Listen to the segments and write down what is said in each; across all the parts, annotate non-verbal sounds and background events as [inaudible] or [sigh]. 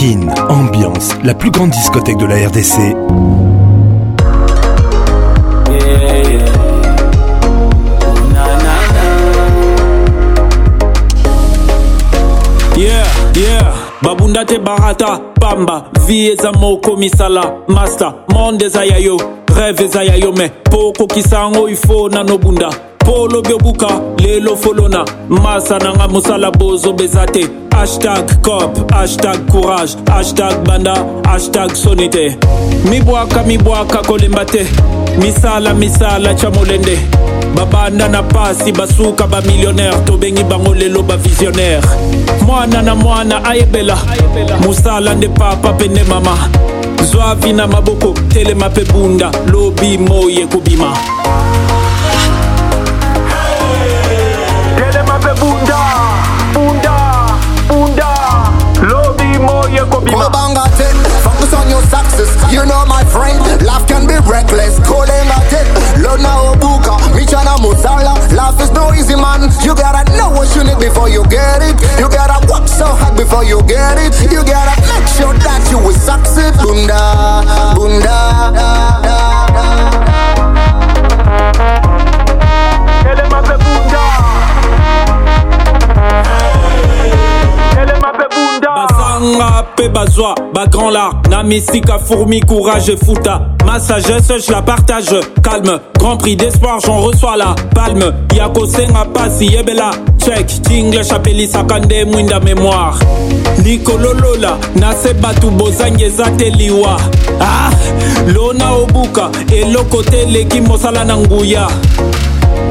Kin, ambiance, la plus grande discothèque de la RDC. Yeah, yeah, babunda te barata pamba vie eza moko misala masta monde eza ya yo rêve eza ya yo me pokokisa yango ifo nanobunda bolobi obuka lelo folona masa na nga mosala bozobeza te hashtag cop hashtag courage hashtag banda hashtag soni te mibwaka mibwaka kolemba te misala misala tya molende babanda na pasi basuka bamillionnaire tobengi bango lelo bavisionnaire mwana na mwana ayebela mosala nde papa mpe nde mama zwavi na maboko telema mpe bunda lobi moi ekobima wake Go bang at it, focus on your success You know my friend, life can be reckless Cold aim at it, load now buka Me chana musala, life is no easy man You gotta know what you need before you get it You gotta work so hard before you get it You gotta make sure that you will succeed Bunda, bunda, da, da, da. banga mpe bazwa bagrand lar na misika fourmi courage futa ma sagesse je la partage calme grand prix d'espoir j'en reçois la palme ya kosenga pasi yebela check tinglish apelisaka nde mwinda memoire nikololola na se bato bozangi eza te liwa ah lona obuka eloko te eleki mosala na nguya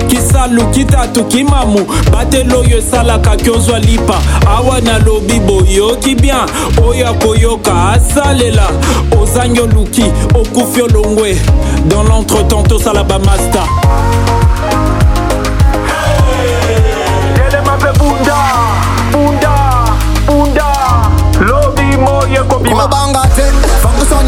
kisalu kitatu kimamu batelo oyo esalaka kyozwa lipa awa nalobi boyoki bien oyo akoyoka asalela ozangi oluki okufi olongwe dans l'entretemps tosala bamasta obanga te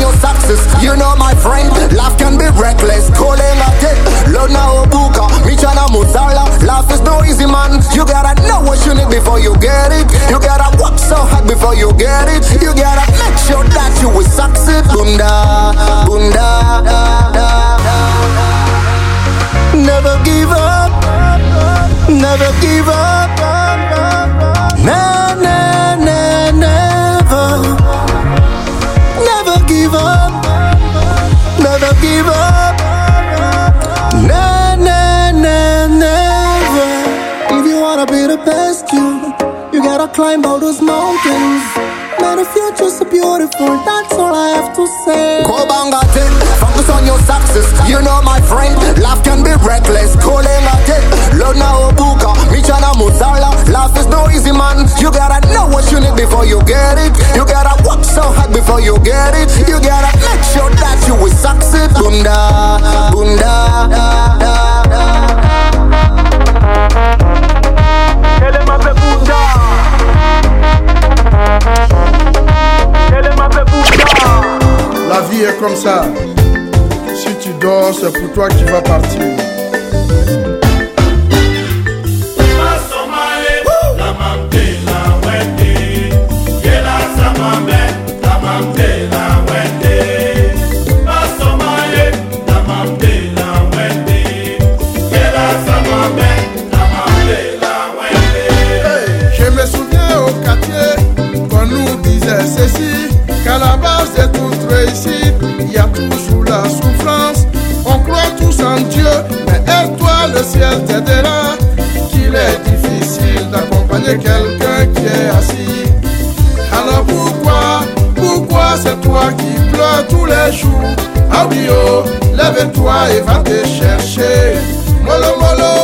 your success. You know my friend, life can be reckless. Calling again, Lord now Obuka, Michana Musala. Life is no easy man. You gotta know what you need before you get it. You gotta work so hard before you get it. You gotta make sure that you will succeed. Bunda, bunda, da, da, da, Never give up. Never give up. Never give up, never give up. Nah, nah, nah, never. If you wanna be the best you, you gotta climb all those mountains. Man, the future's so beautiful, that's all I have to say. Go banga ting, focus on your success. You know my friend, life can be reckless. Calling a dick, Lona Obuka, Michana Mozala. Life is no easy man, you gotta before you get it. You gotta work so hard before you get it. You gotta make sure that you will succeed. Bunda, bunda, da, da, da. La vie est comme ça. Si tu dors, c'est pour toi qui va partir. là qu'il est difficile d'accompagner quelqu'un qui est assis. Alors pourquoi, pourquoi c'est toi qui pleures tous les jours? Ah oh, lève-toi et va te chercher. Molo, molo.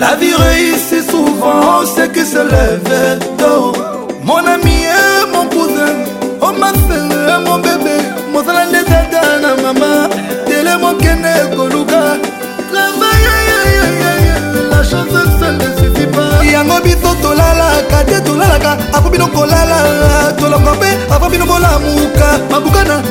La vie réussit souvent ceux qui se lèvent tôt. Mon ami et mon cousin, oh ma soeur, mon bébé, mon salam des na maman, télé mon kene koluka. Travaille, la chance ça ne suffit pas. Yango biso tolalaka te tolalaka, ako bino kolala, tolongo mpe, ako bino bolamuka, mabukana.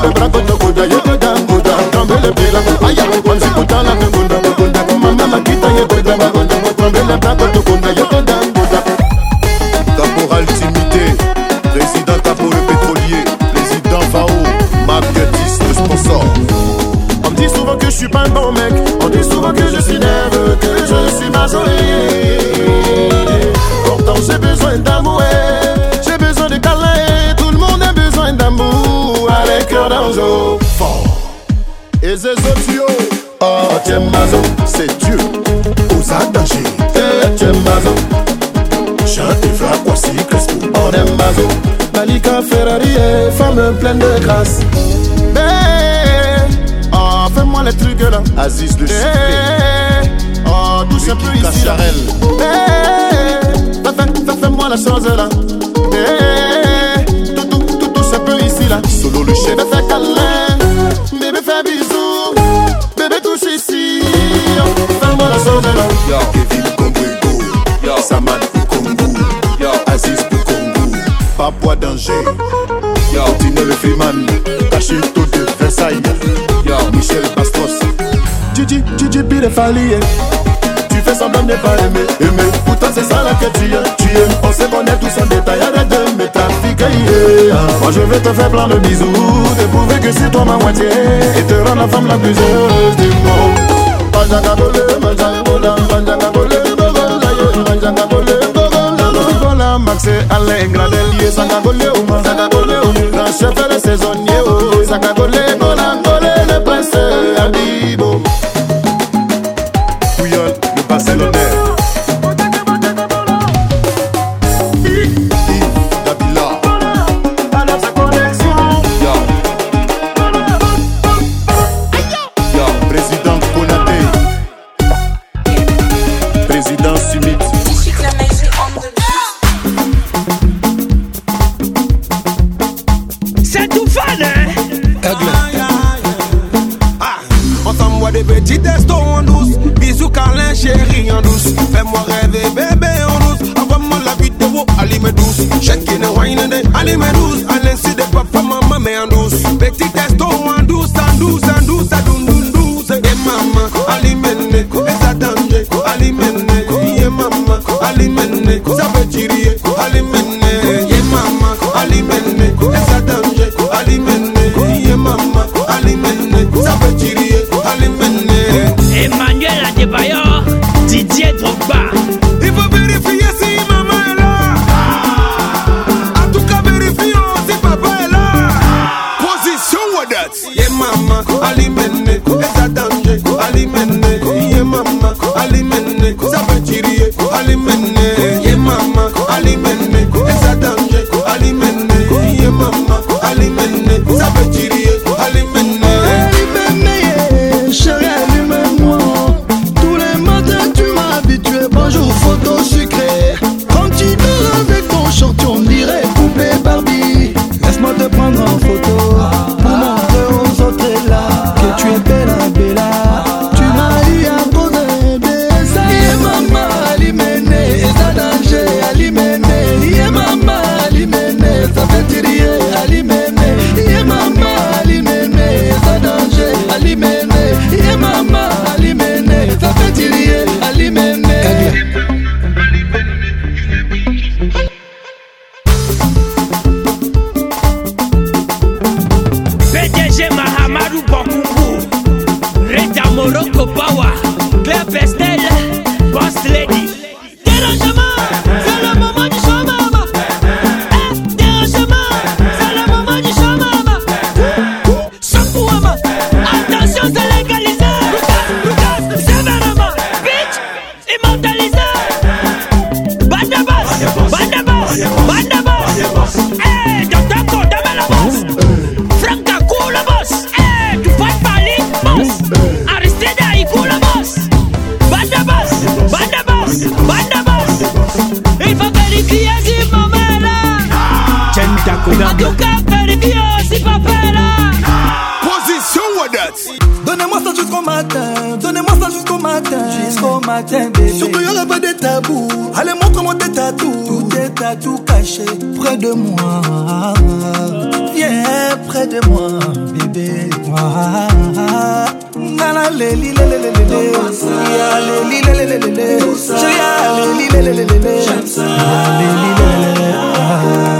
De trato Ferrari est femme pleine de grâce. Eh, oh, fais-moi les trucs là. Aziz de hey, eh, Oh, tout peu ici. Là. Eh, fais-moi la chose là. tout, tout, peu ici là. Solo le chef. fais câlin. Bébé, fais bisous. Bébé, touche ici. Fais-moi la chose là. Kevin Samad. danger. Yo, Dine le Freeman, Cachito de Versailles. Yo, Michel Bastos. Gigi, Gigi, pire fallier. Eh. Tu fais semblant de ne pas aimer, aimer. Pourtant, c'est ça la tu es. Tu es, on se connaît tous en détail. Arrête de me trafiquer. Moi, je vais te faire plein de bisous. Te prouver que c'est toi ma moitié. Et te rendre la femme la plus heureuse du monde. se ala engla de lie sanga goleuma sanga goleuma grand chef de saisonnier matin bébé Surtout y'aura pas de tabou Allez montre-moi tes tatous Tous tes tatous cachés près de moi Viens près de moi bébé Nana leli lelelelele Leli lelelelele Leli lelelelele J'aime ça Leli lelelelele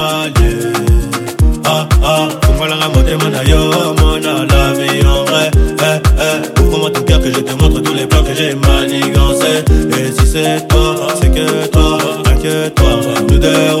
Voilà la la ramoter mon aïe, mon a la vie en vrai Eh, eh, ouvre-moi ton cœur que je te montre tous les plans que j'ai manigancés Et si c'est toi, c'est que toi, rien que toi,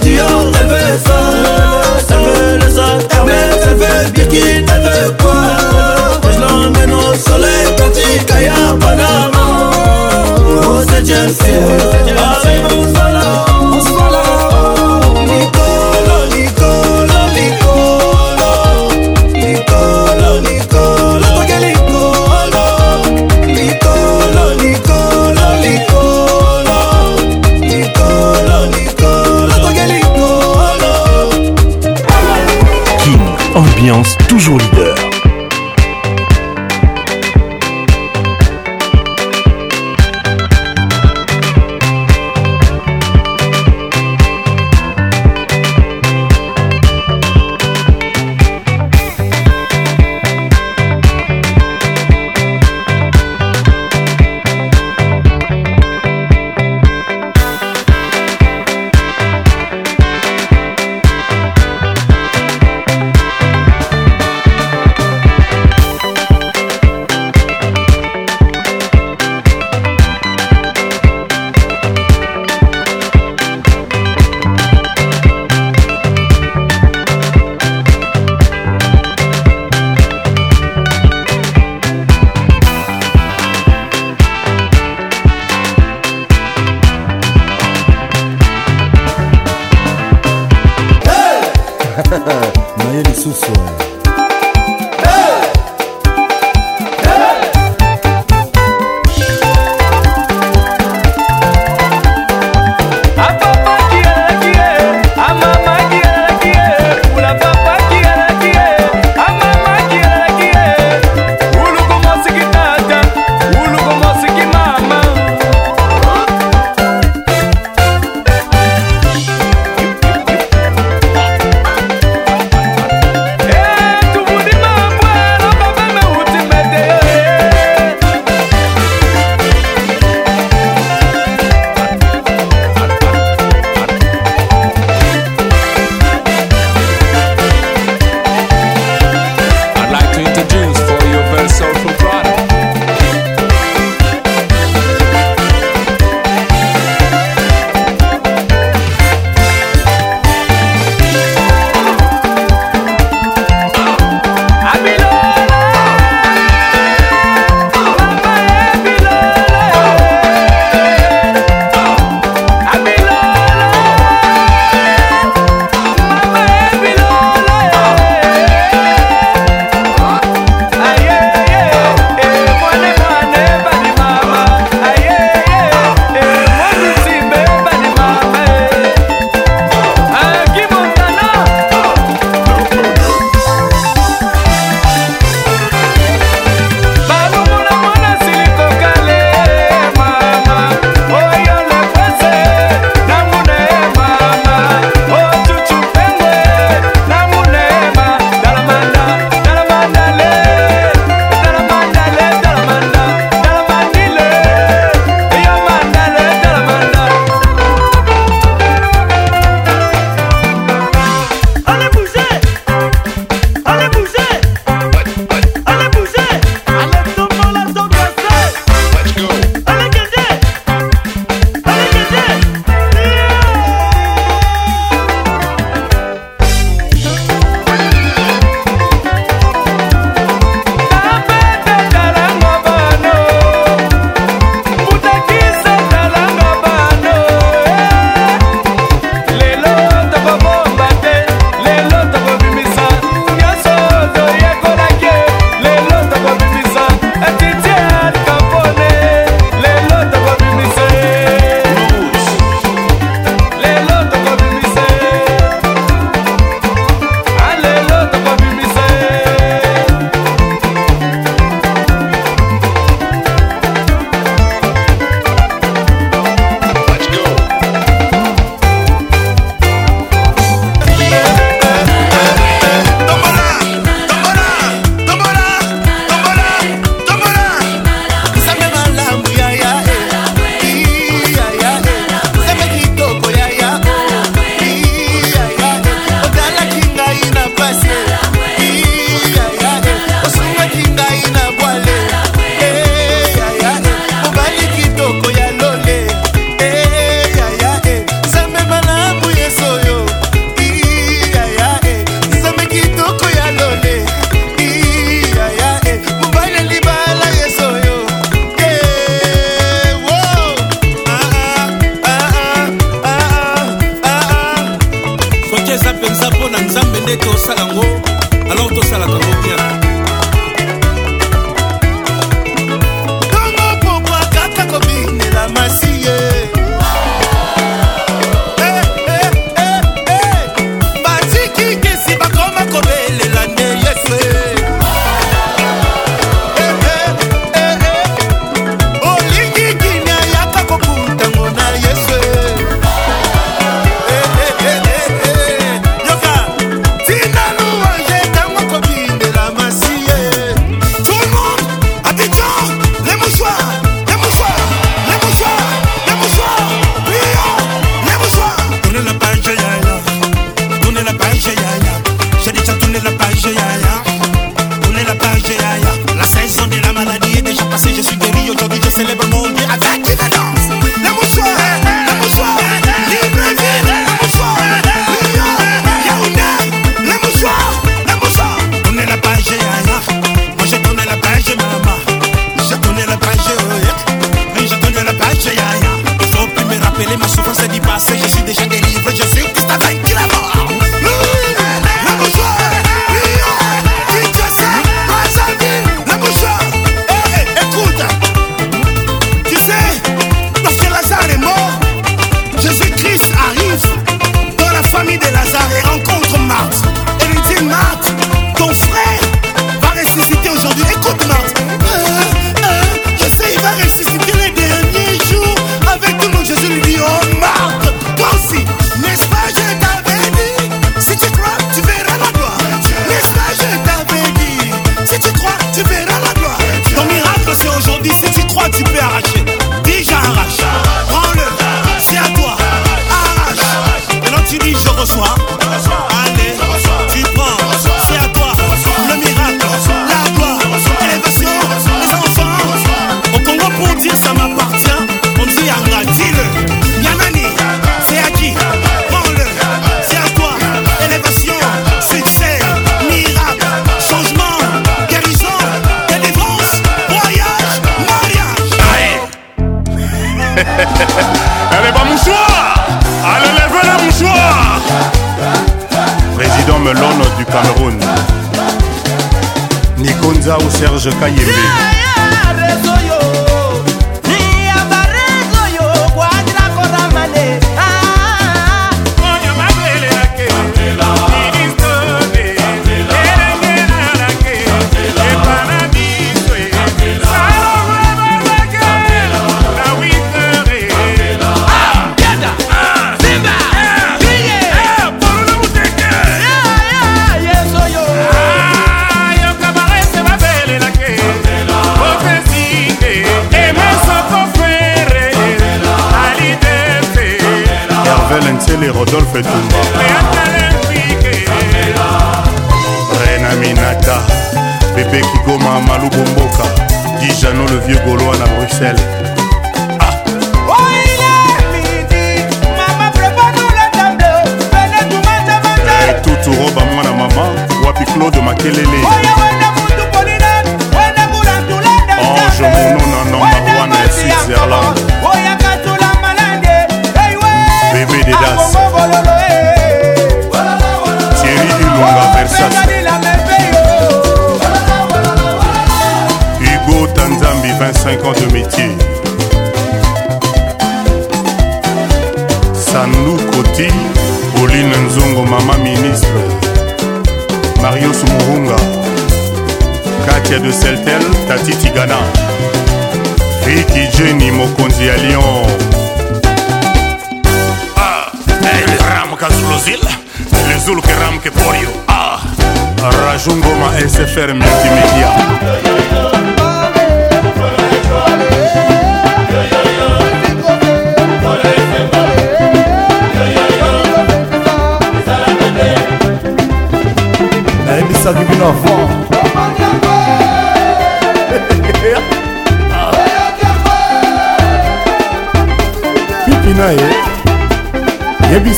Dior, elle veut ça Elle veut le sac Hermès, elle veut Birkin, elle veut quoi Je l'emmène au soleil, petit Kaya, Panama Oh, c'est Chelsea Avec mon salon, mon salon toujours leader.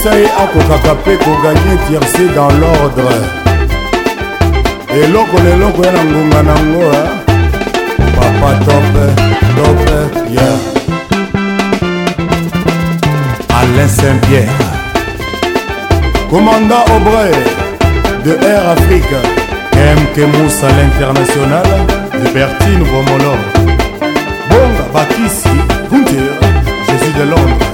à akokaka ko koganye tiercé dans l'ordre Et et les ya na ngonga nango hein. papa top, top, yeah. alain saint pierre commandant aubrey de air afrique mke moussa l'international de bertine vomolor bonga bakisi Je jésus de londres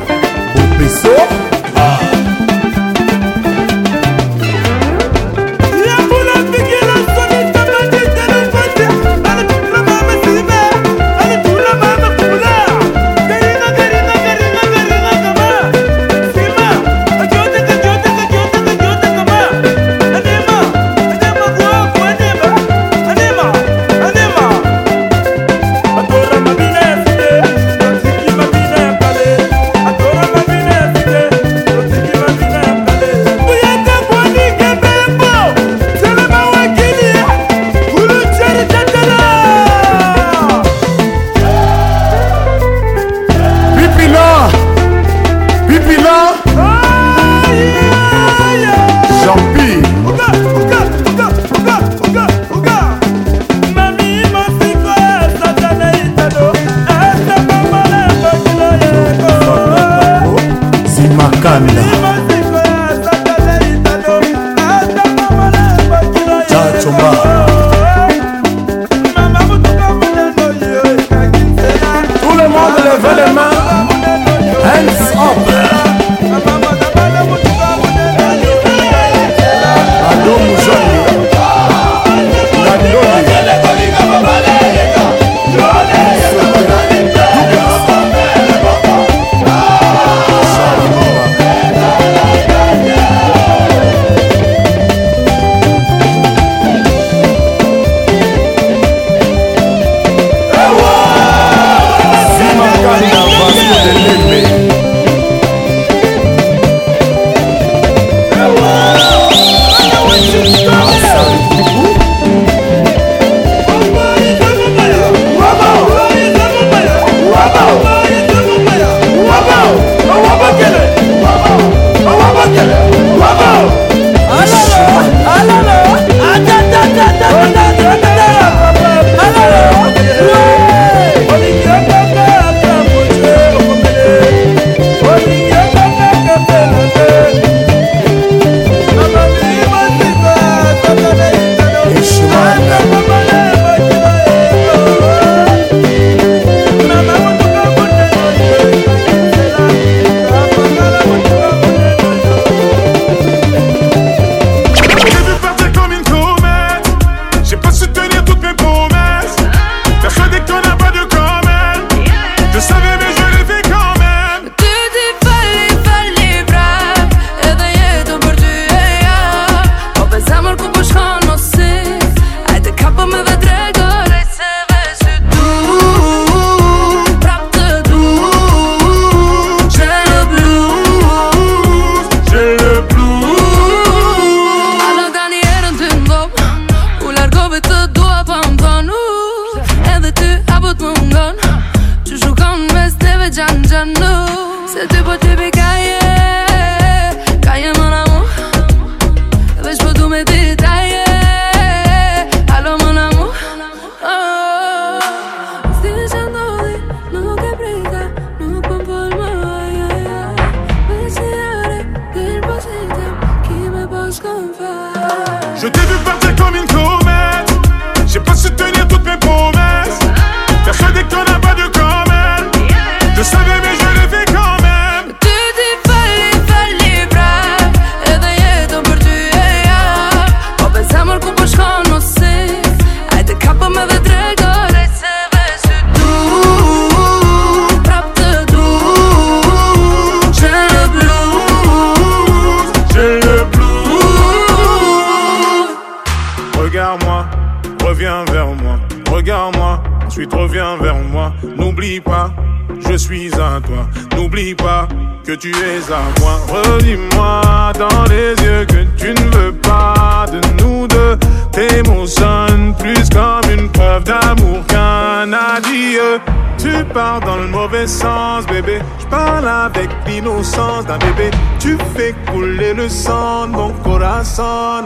tu es à moi. Redis-moi dans les yeux que tu ne veux pas de nous deux. Tes mots sonnent plus comme une preuve d'amour qu'un adieu. Tu pars dans le mauvais sens, bébé. Je parle avec l'innocence d'un bébé. Tu fais couler le sang de mon corazon.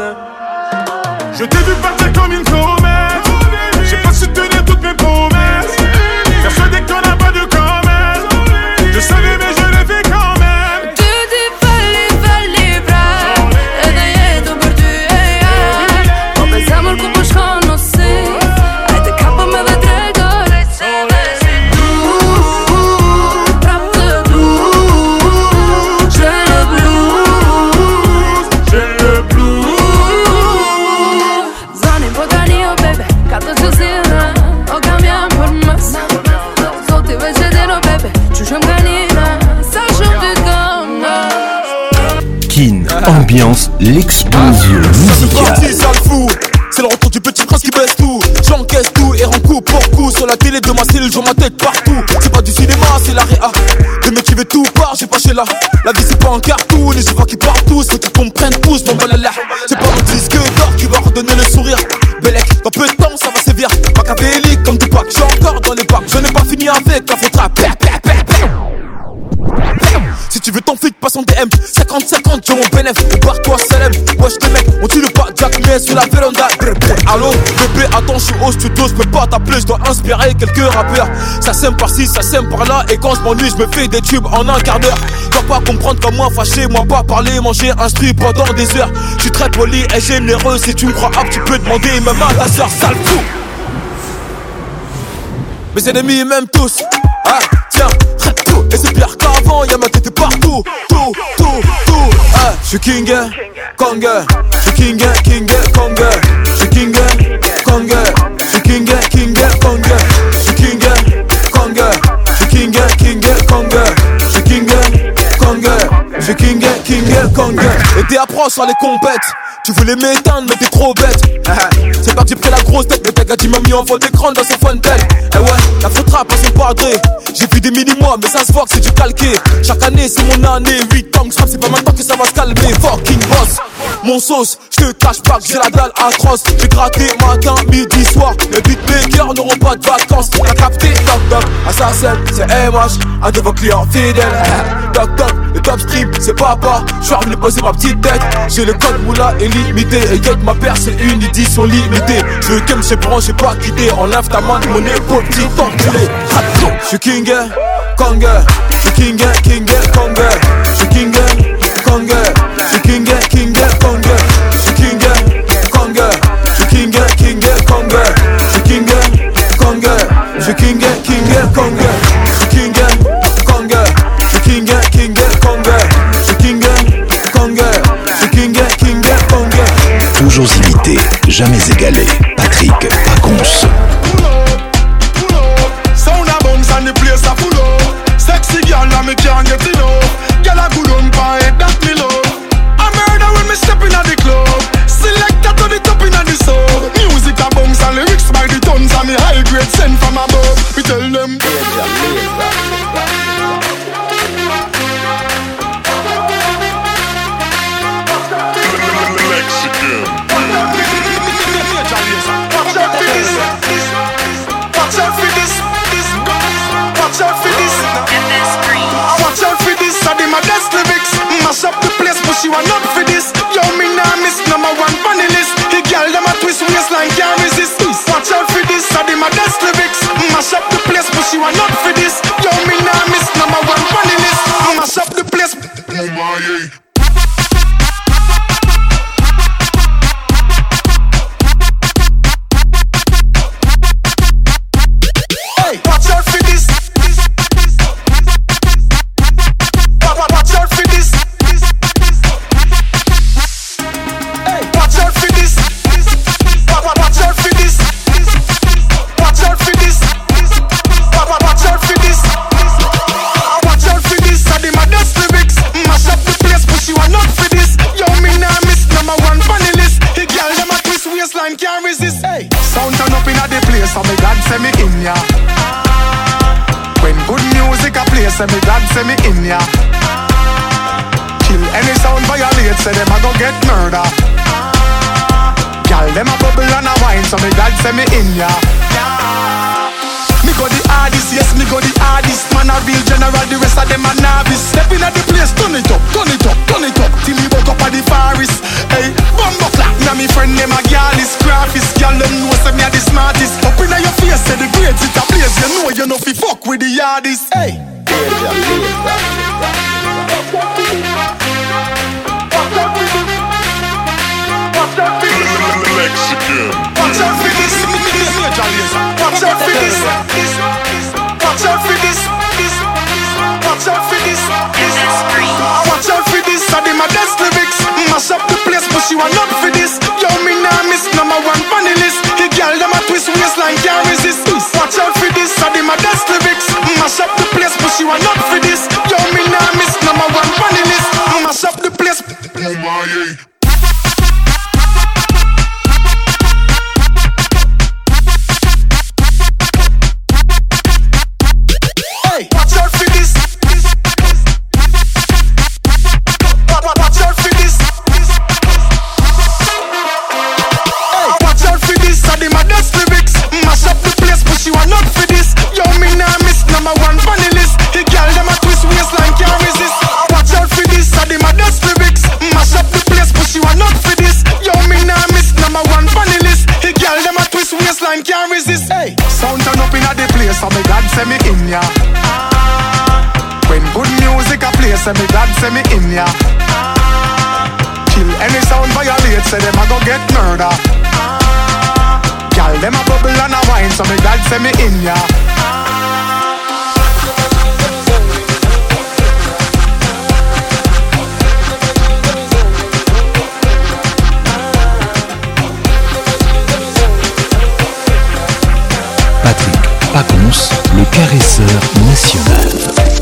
Je t'ai vu partir comme une comète. J'ai pas su toutes mes promesses. l'explosion ah, musicale. C'est le retour du petit prince qui baisse tout. J'encaisse tout et rends coup pour coup. Sur la télé de ma cellule, j'en ma tête partout. C'est pas du cinéma, c'est la réa. Le mec qui veut tout part, j'ai pas chez là. La vie c'est pas un cartoon, les gens qui partent tous. Faut qu'ils comprennent tous, mon balala. C'est pas mon disque d'or qui va redonner le sourire. Belek, dans peu de temps, ça va sévir. Macabélique comme du pack, j'ai encore dans les packs. Je n'ai pas fini avec la faute à tu veux ton flic, passe en DM. 50-50, j'ai mon bénéf. Par toi, Salem. Wesh, les mecs, on tue le pas. Jack mais sur la véranda. Allô, bébé, attends, je suis au studio, je peux pas t'appeler. Je dois inspirer quelques rappeurs. Ça sème par-ci, ça sème par-là. Et quand je m'ennuie, je me fais des tubes en un quart d'heure. Dois pas comprendre comme moi, fâché, moi pas parler, manger, strip pendant des heures. Tu traites très poli et généreux. Si tu me crois hop, tu peux demander même à ta soeur, sale fou. Mes ennemis, m'aiment tous. Ah, tiens, et c'est pire qu'avant, y'a ma tête partout Tout, tout, tout ah, Je suis king, kong Je suis king, king, kong Je suis king, kong Je suis king, J'ai king king gang, Et t'es approches sur les compètes Tu voulais m'éteindre mais t'es trop bête [laughs] C'est parti pris la grosse tête Mais t'as gâti m'a mis en vol d'écran dans son fun tête Eh ouais la faute rap c'est pas J'ai vu des mini-mois mais ça se voit que c'est du calqué Chaque année c'est mon année 8 ans c'est pas maintenant que ça va se calmer Fucking boss Mon sauce je te cache pas que j'ai la dalle atroce J'ai gratté matin, midi, soir Les beatmakers n'auront pas de vacances T'as capté Doc Doc Assassin c'est MH Un de vos clients fidèles [laughs] Doc Doc le top strip c'est papa. Je suis revenu poser ma petite tête. J'ai le code moula illimité. Et y'a ma paire, c'est une édition limitée. Je veux qu'elle me j'ai pas quitté. Enlève ta main de mon épaule, petit enculé. Je suis king, kanga. Hein, je suis Kinga king, kanga. Hein. Je suis king, hein, kanga. Je suis king, toujours imité, jamais égalé. Patrick Paconce. you are not for this. Yo, me nah miss number one funny list. He girl them a twist waistline, can't resist. Watch out for this, I did my best lyrics. Mash up the place, but you are not for this. Yo, me nah miss number one funny list. Mash up the place. Oh my, eh. place, so me glad say me in ya. When good music a play, so me glad say me in ya. Kill any sound violate, say them a go get murder. Gyal them a bubble and a wine, so me glad say me in ya. Yeah go the hardest, yes, me go the hardest. Man a real general, the rest of them a novice. Step in at the place, turn it up, turn it up, turn it up. Till me woke up at the forest. Hey, bumbo clap. Now me friend name a gal is graphist. Gal them know say me a the smartest. Up inna your face, say the grades it a place. You know you know fi fuck with the hardest. Hey. Danger, Watch out for this, Watch out for this, Major this. Watch out for this. Watch out for this. Watch out for this. Watch out for this. I did my best lyrics. Mash up the place, but she want up for this. Yo, me nah miss number one funny list. The girl them a twist waistline can't resist. Watch out for this. I did my best lyrics. Mash up the place, but she want up for this. Yo, me nah miss number one funny list. Mash up the place. say me in ya. When good music a play, say me glad say me in ya. Kill any sound violate, say them a go get murder. Gyal them a bubble and a wine, so me glad say me in ya. Patrick. le caresseur national.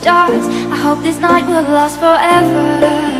stars I hope this night will last forever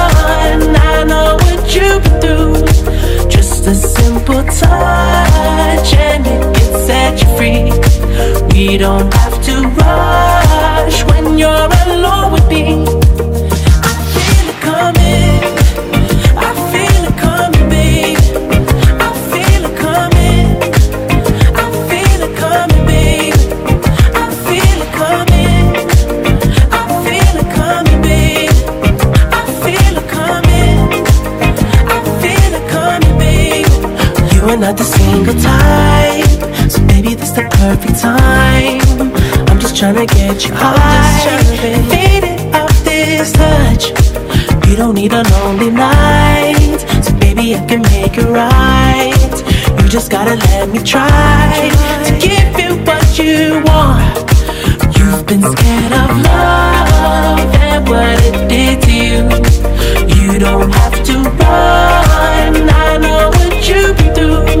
you through. Just a simple touch and it can set you free. We don't have to rush when you're alone with me. the time So maybe this the perfect time I'm just trying to get you high Faded out this touch You don't need a lonely night So baby I can make it right You just gotta let me try To give you what you want You've been scared of love And what it did to you You don't have to run I know what you've been through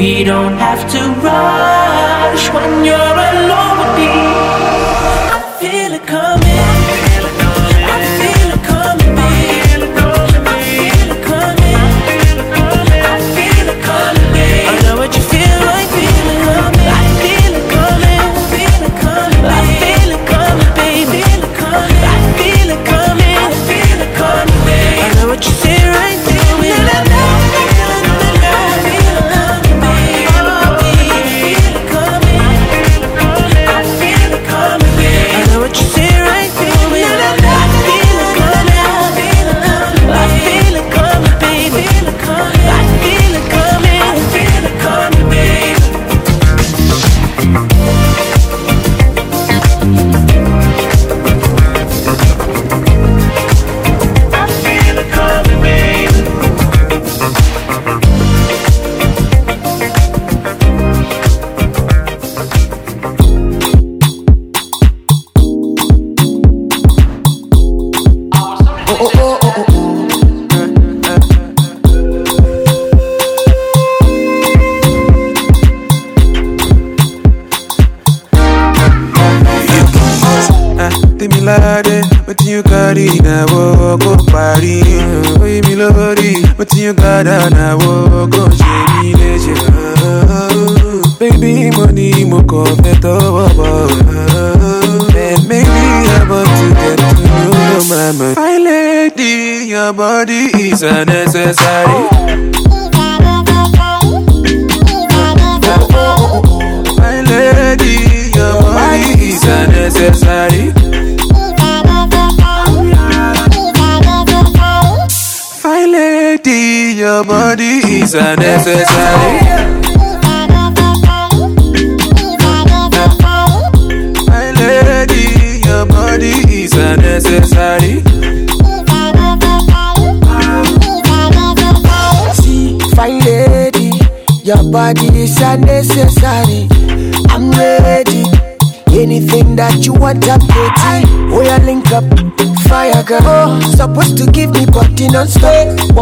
We don't have to rush when you're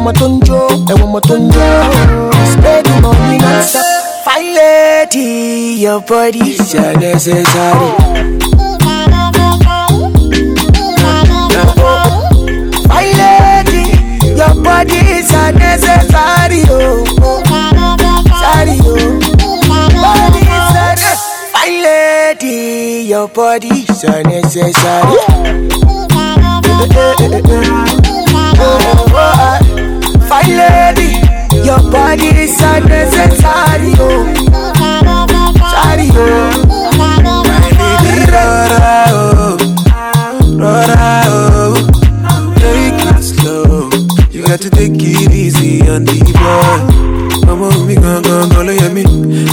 matonjo, ewo matonjo. Spend money non-stop. Lady, your body's unnecessary. My lady, your body is unnecessary. Oh, sorry, oh. Body is unnecessary. My lady, your body is unnecessary. lady, your body is a necessario. Oh. Sario. Oh. Baby, rora, oh, oh. Take it slow. You got to take it easy on the boy. Mama, we gon' gon' gon' look me.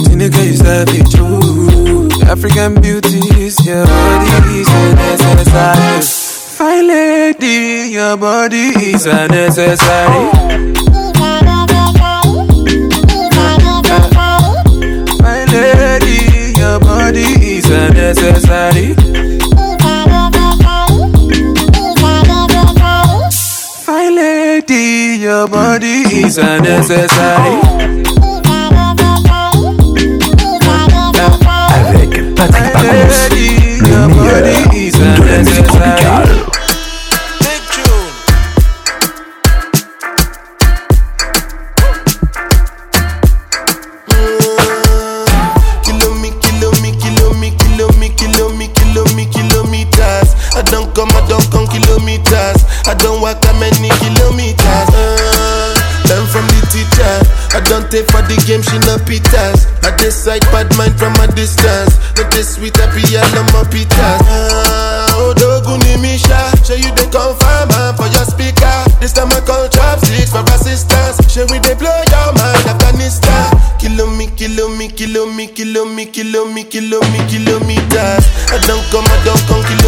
Teenager, you savage, true. African beauty is your body is a necessario. Fine lady, your body is a unnecessary. unnecessary. kilometers. I don't come, I don't come kilometers.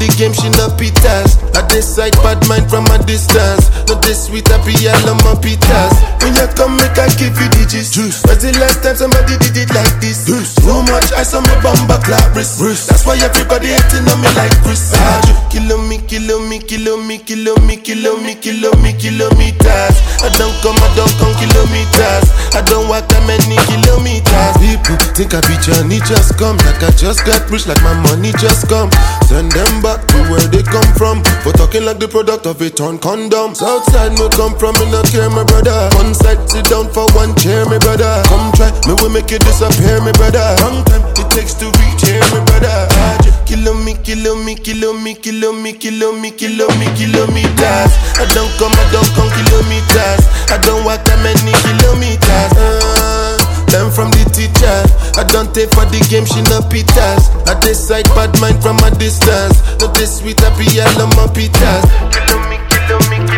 the game, she no pitas. I decide bad mind from a distance. Not this sweet, happy, I love my pitas. When you come, make I give you digits. gist. Juice. But the last time somebody did it like this. Juice. Too much, ice on my bumba clap That's why everybody acting on me like Chris. Ah. ah kilo me, kilo me, kilo me, kilo me, kilo me, kilo me, kilometers. I don't come, I don't come kilometers. I don't walk that many kilometers. People think I be journey just come. Like I just got pushed like my money just come. Turn them back back to where they come from. For talking like the product of a torn condom. Southside me come from, me not care, my brother. One side, sit down for one chair, my brother. Come try, me will make it disappear, my brother. Long time it takes to reach here, my brother. Kilo me, kilo me, kilo me, kilo me, kilo me, kilo me, kilometers. I don't come, I don't come kilometers. I don't walk that many kilometers. Uh. Them from the teacher. I don't take for the game, she no pitas. I decide bad mind from a distance. No this sweet happy, I love my pitas. Kill me, kill me,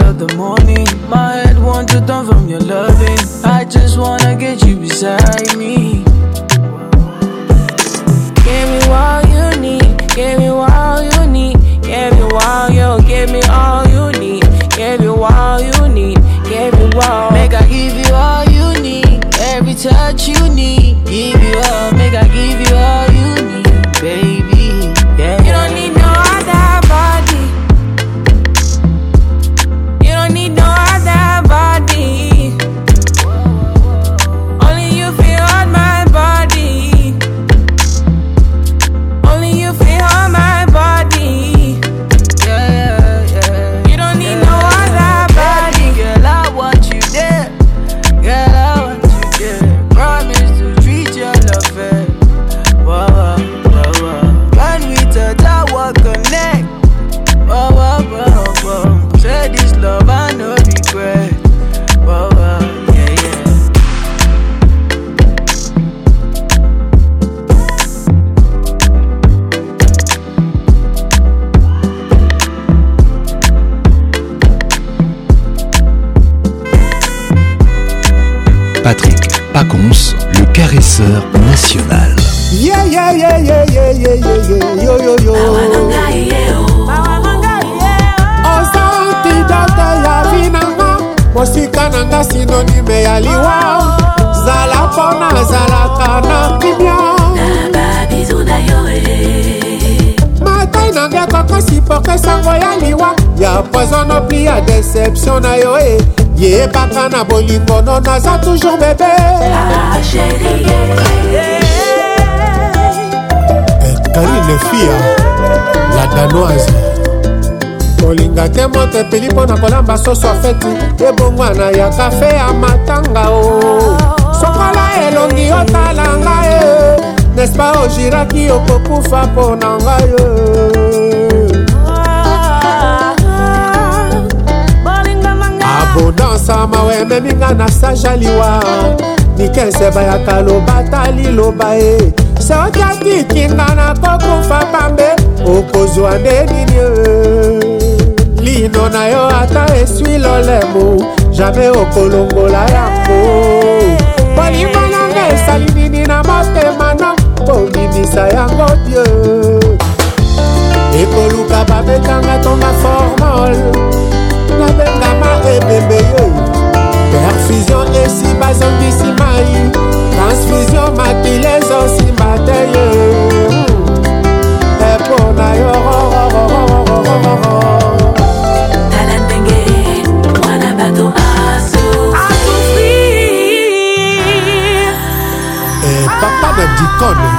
till the morning. My head wants to turn from your loving. I just wanna get you beside me. Give me all you need, give me all you need, give me all you, give me all you need, give me all you need, give me all. Make I give you all you need, every touch you need, give you all. Make I give you all you need, baby. panoplie ya deception na yo e eh. yeyebaka na bolingo no naza toujours bebe eh, eh, karine fia la danoise kolinga te moto epeli mpo na kolamba soso afeti ebongwana ya kafe ya matanga o oh. sokola elongi otala ngai nespa ojiraki okokufa mpo na ngai kodansama wememi nga na sajaliwa mikense bayaka lobata liloba e soki atikinga na kokufa pambe okozwa nde nini lino na yo ata eswi lolemo jamai okolongola yango bolingo nanga esali nini na motema na kobimisa yango die ekoluka babetanga tonga formole nabengama ebembe ye perfusio esi bazongisi mai transfusio makili ezosimba te ye epo na yo tala ndenge mwana bato asouffrir eh, papa na dikone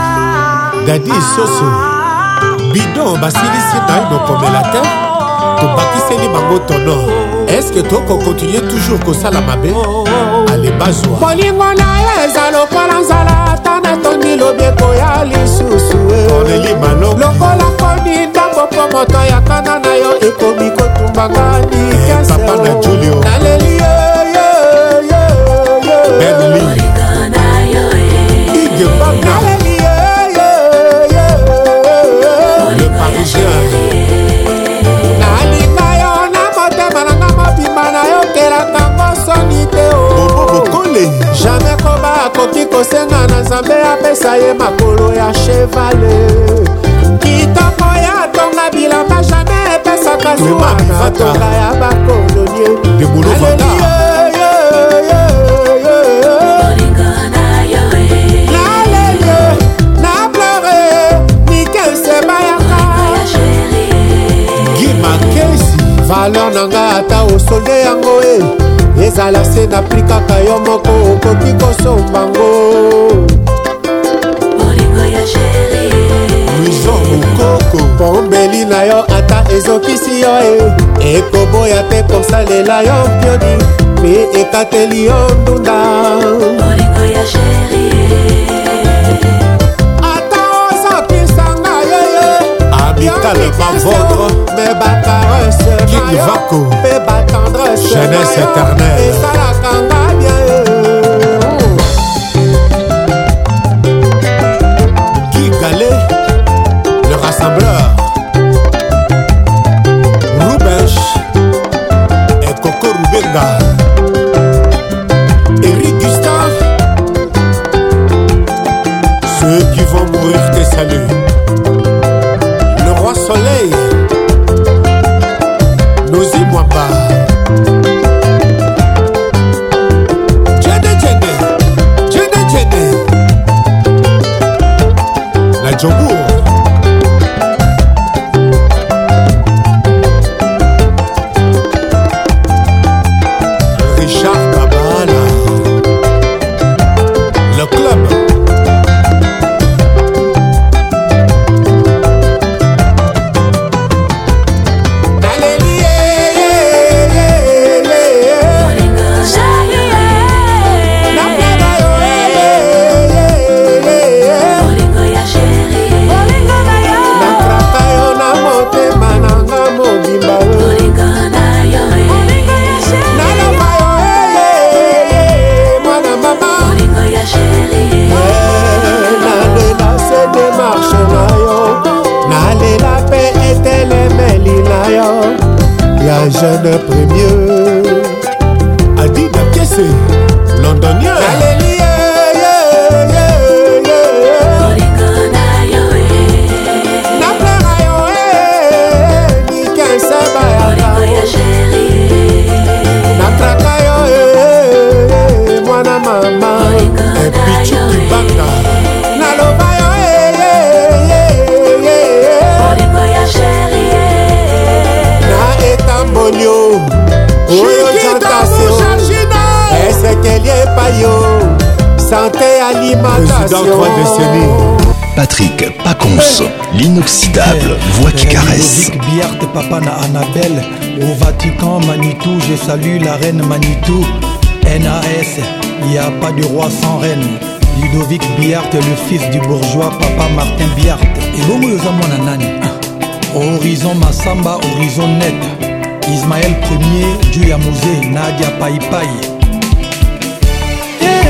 dadi isoso bidon basilisi na ye nokomela te tobakiseli bango tono eske tokokontinue toujours kosala mabe eh, alebazwa bolingo na yo eza lokola nzala ata natondi lobeko ya lisusu lokola koni ndambo mpo moto yakana na yo ekomi kotumbanga nikesepapa na julio naleli yo Le Parisien te jamai koba akoki kosenga na nzambe apesa ye makolo ya chevale kitoko ya tonga bilamba jamai epesaka zuwa na tonga ya bakolonie valeur nanga ata osolde yango e ezala se na pri kaka yo moko okoki kosombango mokoko pombeli na yo ata ezokisi yo e ekoboya te kosalela yo mpioni mpe ekateli yo ndunda ata osakisanga yeye abitale bavondre me bakarese na yo mpe jeunesse éternelle la camba eh. le rassembleur et et rubenga eric gustave ceux qui vont mourir te saluts Jogo. Richard voix qui caresse. papa na Annabelle. Au Vatican, Manitou, je salue la reine Manitou. NAS, il n'y a pas de roi sans reine. Ludovic Biart, le fils du bourgeois papa Martin Biart. Et bon, mon Horizon Massamba, horizon net. Ismaël Ier, du Yamouzé, Nadia Paipai.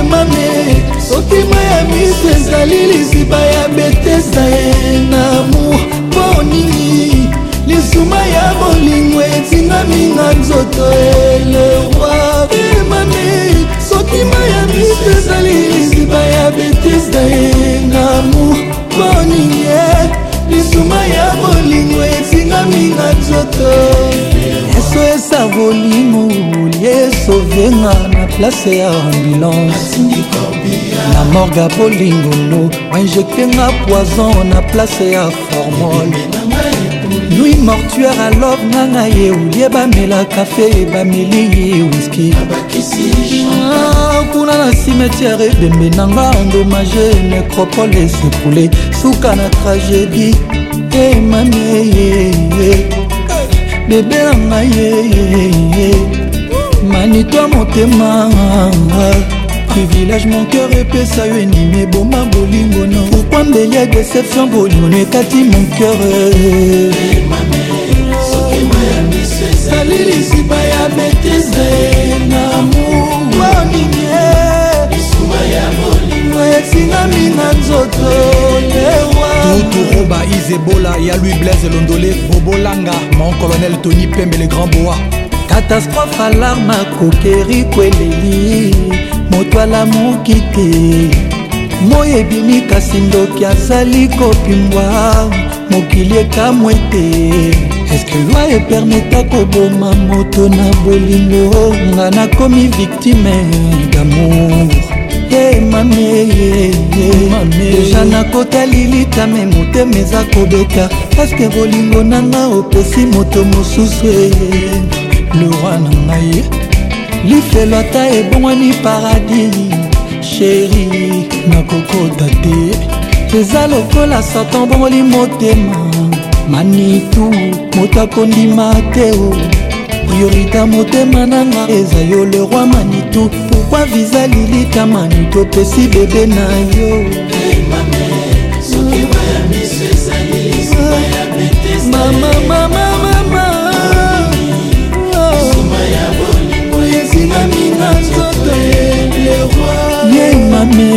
emame sotima ya miso ezali liziba ya betesa ye na mu mpo nini lisuma ya bolingo etingami na nzoto elewa emame sotima ya miso ezali liziba ya betesa ye na mu mpo nini eh? lisuma ya bolingo etingami na nzoto yeso esa bolingo yeso venga place ya ambulance na morga bolingolo injectenga poison na place ya formol nui mortuare alove nganga yeulie bamela kafe bameli wiski ah, kuna na cimetiare ebembe nanga endomage necropole esepule suka na tragédie emamie eh, eh, eh, bebe na ngai manitwa motema privilège mon cœur epesa yo endimi eboma bolingo no pourkui mbeli ya déception boliono ekati mon cœur ezali lisiba ya betise na amour esingami na nzoto tuturoba izebola ya louis blaise londole bobolanga mon colonel tony pembe le grand boa katastrophe alarme akokeri kweleli moto alamuki te moi ebimi kasi ndoki azali kopimbwa mokili ekamwe te eske loi epermeta koboma moto na bolingo nga nakomi victime damour ye mameyeja nakotali litame motema eza kobeta paske bolingo nanga opesi moto mosusu eye eh? lora na ngai lifelo ata ebongwani paradis sheri nakokota te eza lokola satan bongoli motema manitu moto akondima te o priorité motema nanga eza yo le roi manitu pourkui viza lilita manitu opesi bebe na yo mama ngami na nzoto yeroi ye mame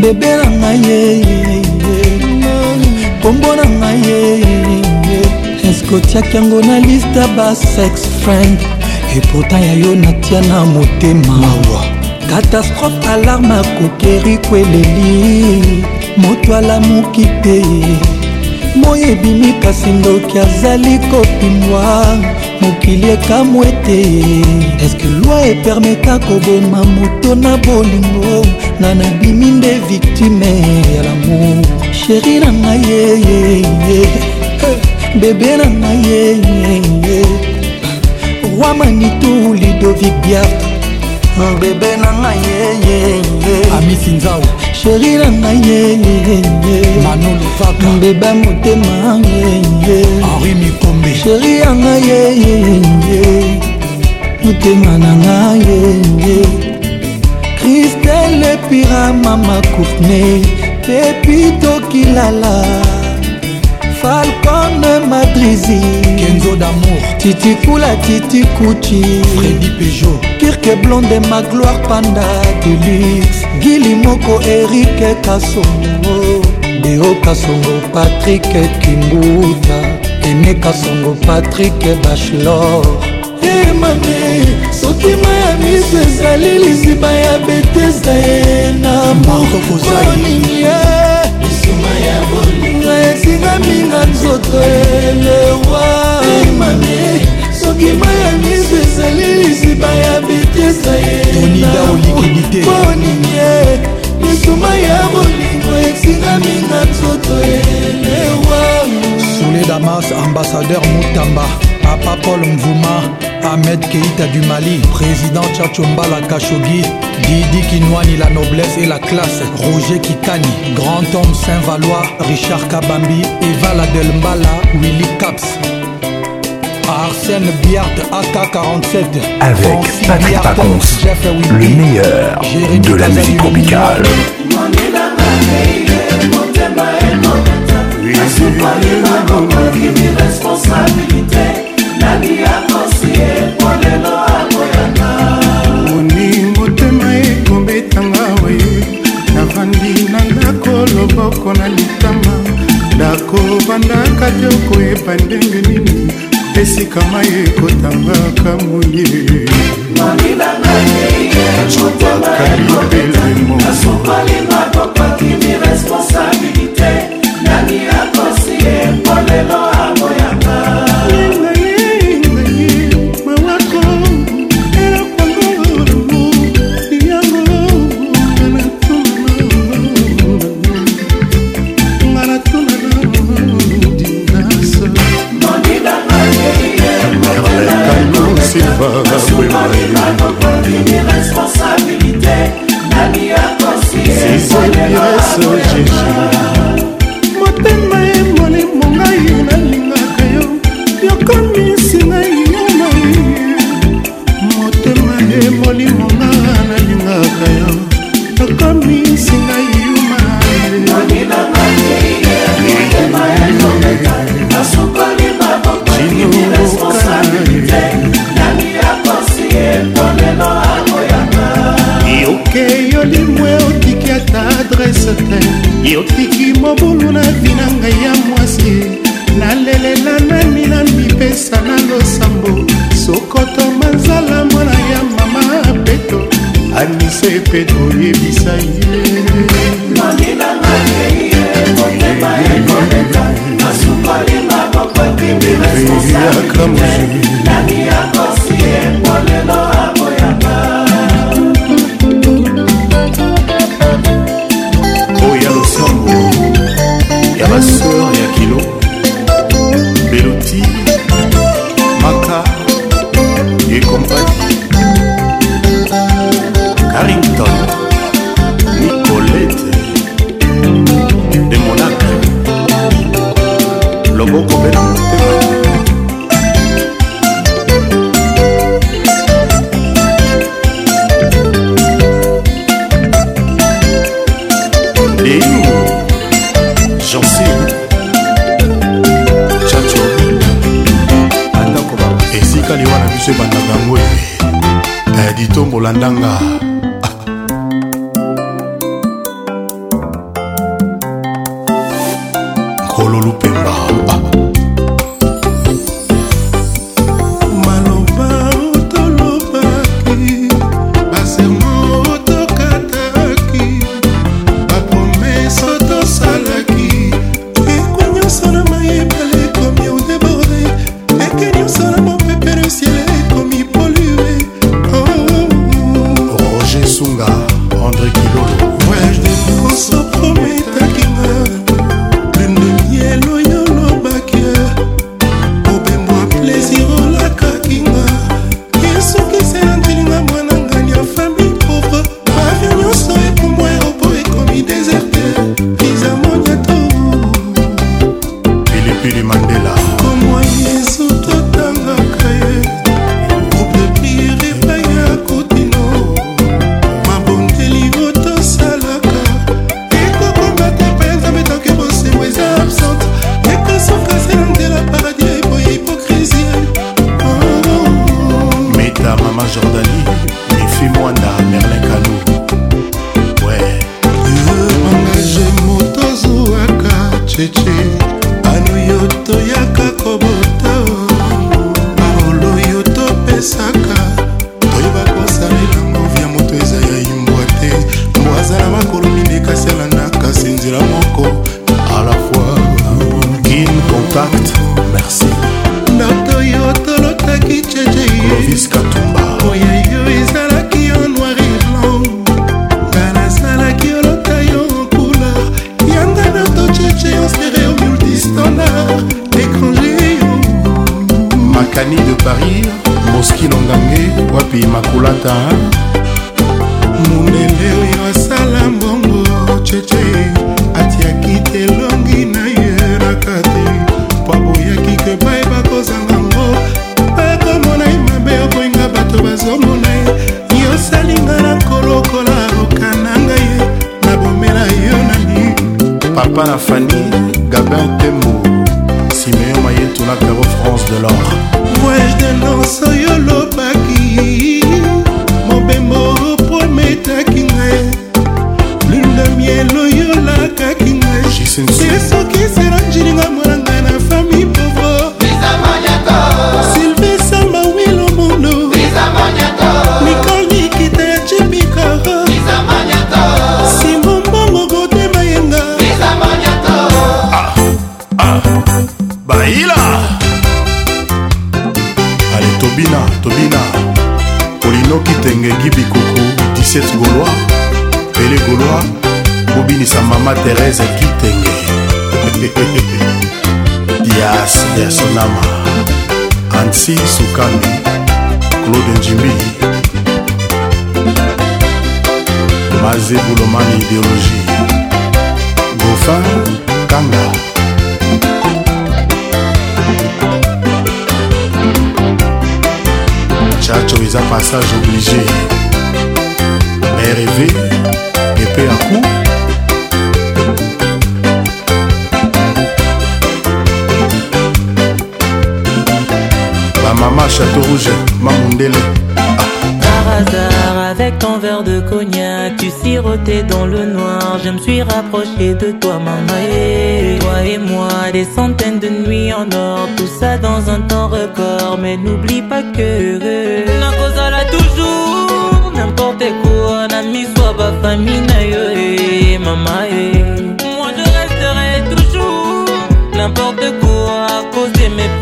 bebe na ngai ye kombo na ngai ye eske otiaki yango na liste basex friend epota ya yo natia na motema mawa katastrophe alarme akokeri kweleli moto alamuki te moi ebimi kasi ndoki azali kopimwa mokili ekamw ete eske lwi epermeta koboma moto na bolingo nga nabimi nde viktime ya lamour sheri na ngai yeyeye eh, eh, eh, bebe na ngai yeyeye roi manitu lidovik biart bebe na ngai yeyeye amisinzao sheri na ngai mbeba motema sheri ya ngai motema na ngai kristele pira mama courtney pepitokilala falcon mama brizi kenzo damour titikula titikuti fredi pejo kirke blonde ma gloire panda delix gili moko erike kasongo deo kasongo patrik kimbuta ene kasongo patrik bachelor emame soki ma ya miso ezali liziba ya betesa ye na mokoningi ye lisuma ya boni imaminga nzoto elewa mami soki maya miso ezali liziba ya betesa yenaoninge misuma ya bolingo esingami na nzoto elewa soledamas ambassadeur mutamba papa paul mvuma Ahmed Keïta du Mali, président la Khashoggi, Didi Kinoani la noblesse et la classe, Roger Kitani, grand homme Saint-Valois, Richard Kabambi, Eva Ladelmbala, Willy Caps. Arsène Biart AK-47 Avec Patrick le meilleur de la musique tropicale moningo tema ekobetanga we navandi na ndako loboko na litama ndako bandaka te okoyeba ndenge nini esika mai ekotangaka moye moninanga ye motema ekobetanga esforçar. parir moski longange wapi makulata lisette gaulois pele gaulois kobinisa mama therese kitenge [laughs] dias yasonama ansi sukami claude njimbi mazebulomani idéologie gofin kanga chacho eza passage obligé rêver épée à coup Ma maman Château Rouge, Par hasard, avec ton verre de cognac, tu sirotais dans le noir. Je me suis rapproché de toi, maman. Et toi et moi, des centaines de nuits en or, tout ça dans un temps record. Mais n'oublie pas que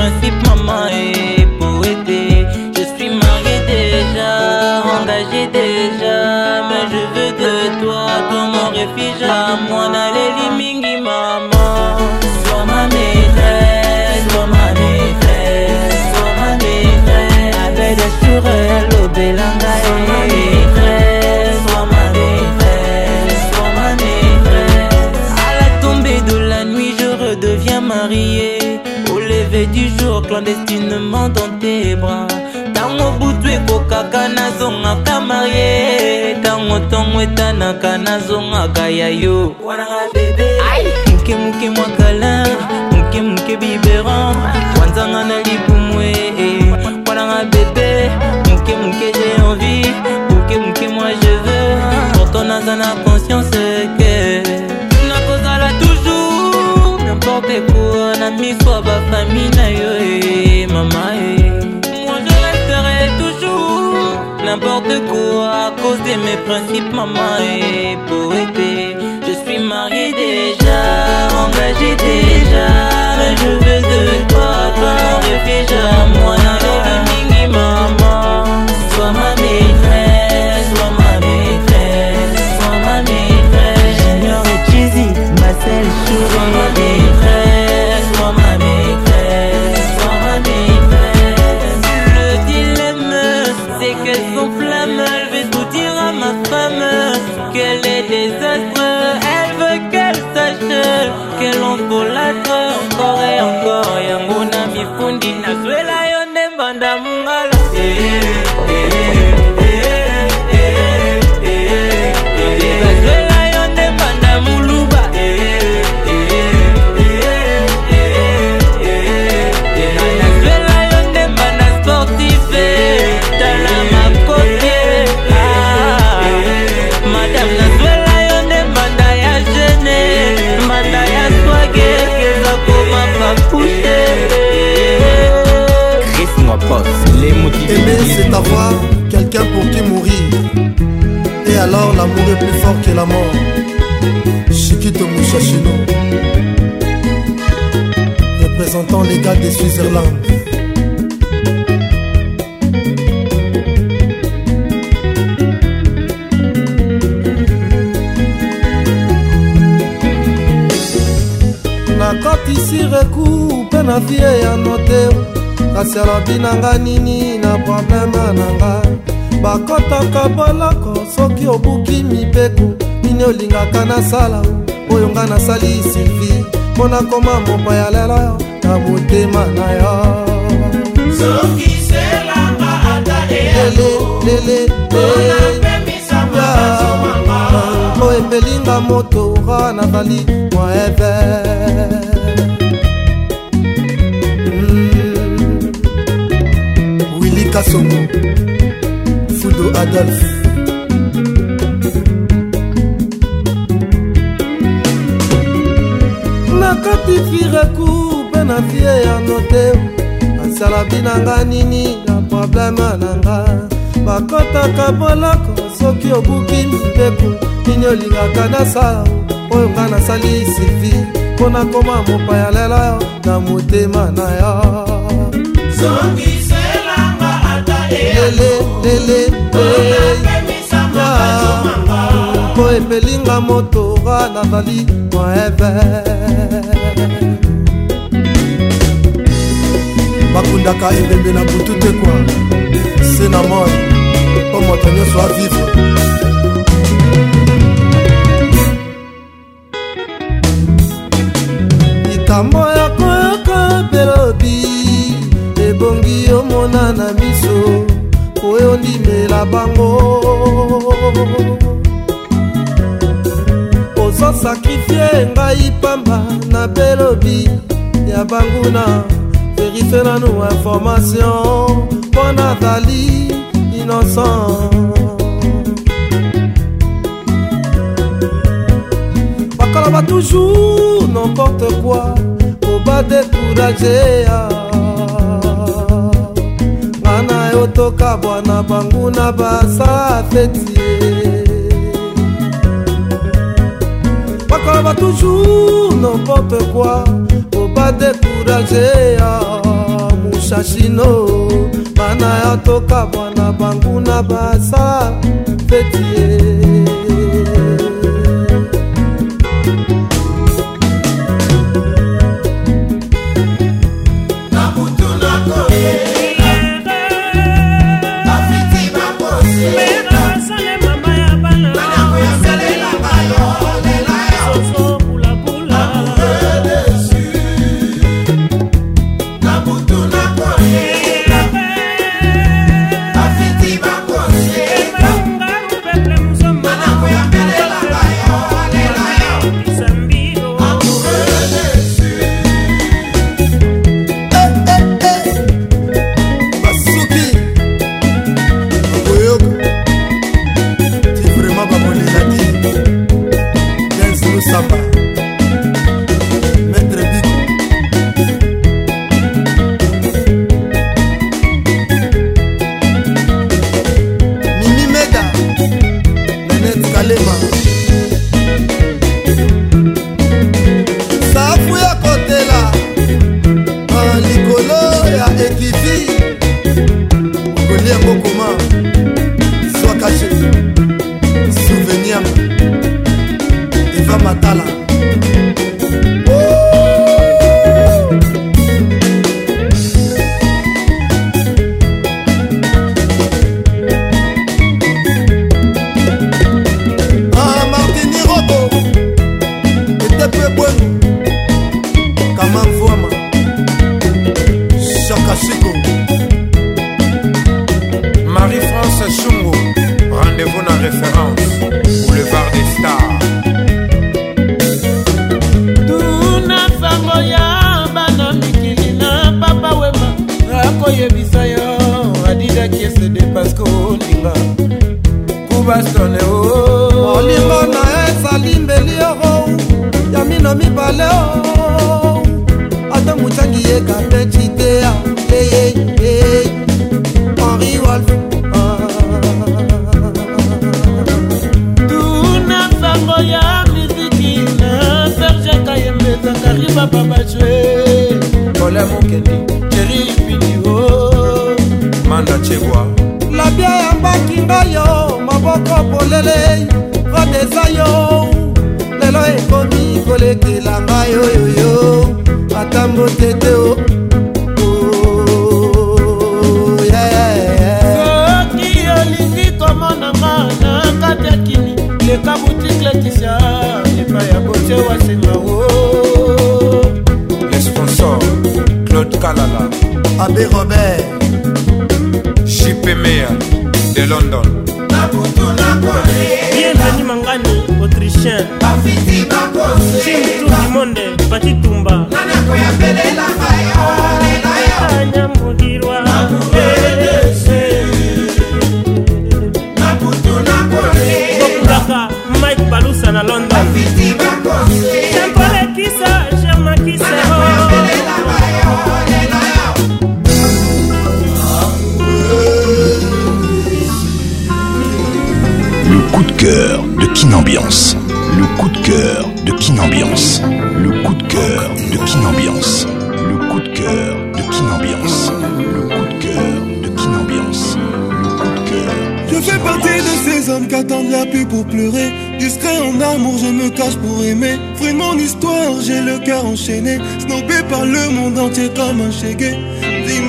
principe, maman est poète Je suis marié déjà, Engagé déjà, mais je veux de toi comme mon refuge à moi, n'allez du jour clandestinement dans tes bras tango butu ekokaka nazongaka marie ntango ntongo etanaka nazongaka ya yo mokemoke mwakala mokemoke biberon wanzanga na libumwe bébé bebe mokemoke j'ai envie mokemoke moi je veux pourtant naza na conscience N'importe quoi, miso ma bafami yo eh, eh. moi je resterai toujours n'importe quoi à cause de mes principes maman et eh, poète je suis marié déjà engagé déjà mais je veux de toi toi ne jamais c'est avoir quelqu'un pour qui mourir. Et alors l'amour est plus fort que la mort. Chiquito Mouchachino, représentant les gars de Switzerland. nakotisi reku mpe na vie ya notere kasi alobi na nga nini na problema na nga bakɔtaka boloko soki obuki mibeko nini olingaka nasala oyo nga nasali silvi mpo nakoma mopaya lelo na motema na yo sokiselanga ata eyao epelinga motora nazali moeve monika songo fudo adolf nakati firaku mpe na vie ya note asala binanga nini na probleme na nga bakotaka boloko soki obuki mpeku nini olingaka nasala oyo nga nasali silvi mpo nakoma mopaya lelo na motema na yo soki lele lele ah, po emelinga motora nazali moeve bakundaka ebembe na butu te kwa se na moi mpo moto nyonso avivre likambo ya koyoka pelobi ebongi omona na miso kobimela bango ozosakrifie ngai pamba na belobi ya banguna verifie nanu information mpo nazali innocent bakoloba toujours n'importe quoi koba décourage ya toka bwana banguna basala feti bakoloba toujours n'importe quoi po badécourage ya ah, mushashino mana ya toka bwana banguna basala feti pleurer. Distrait en amour, je me cache pour aimer. Fruit mon histoire, j'ai le cœur enchaîné. Snobé par le monde entier comme un chégué. dis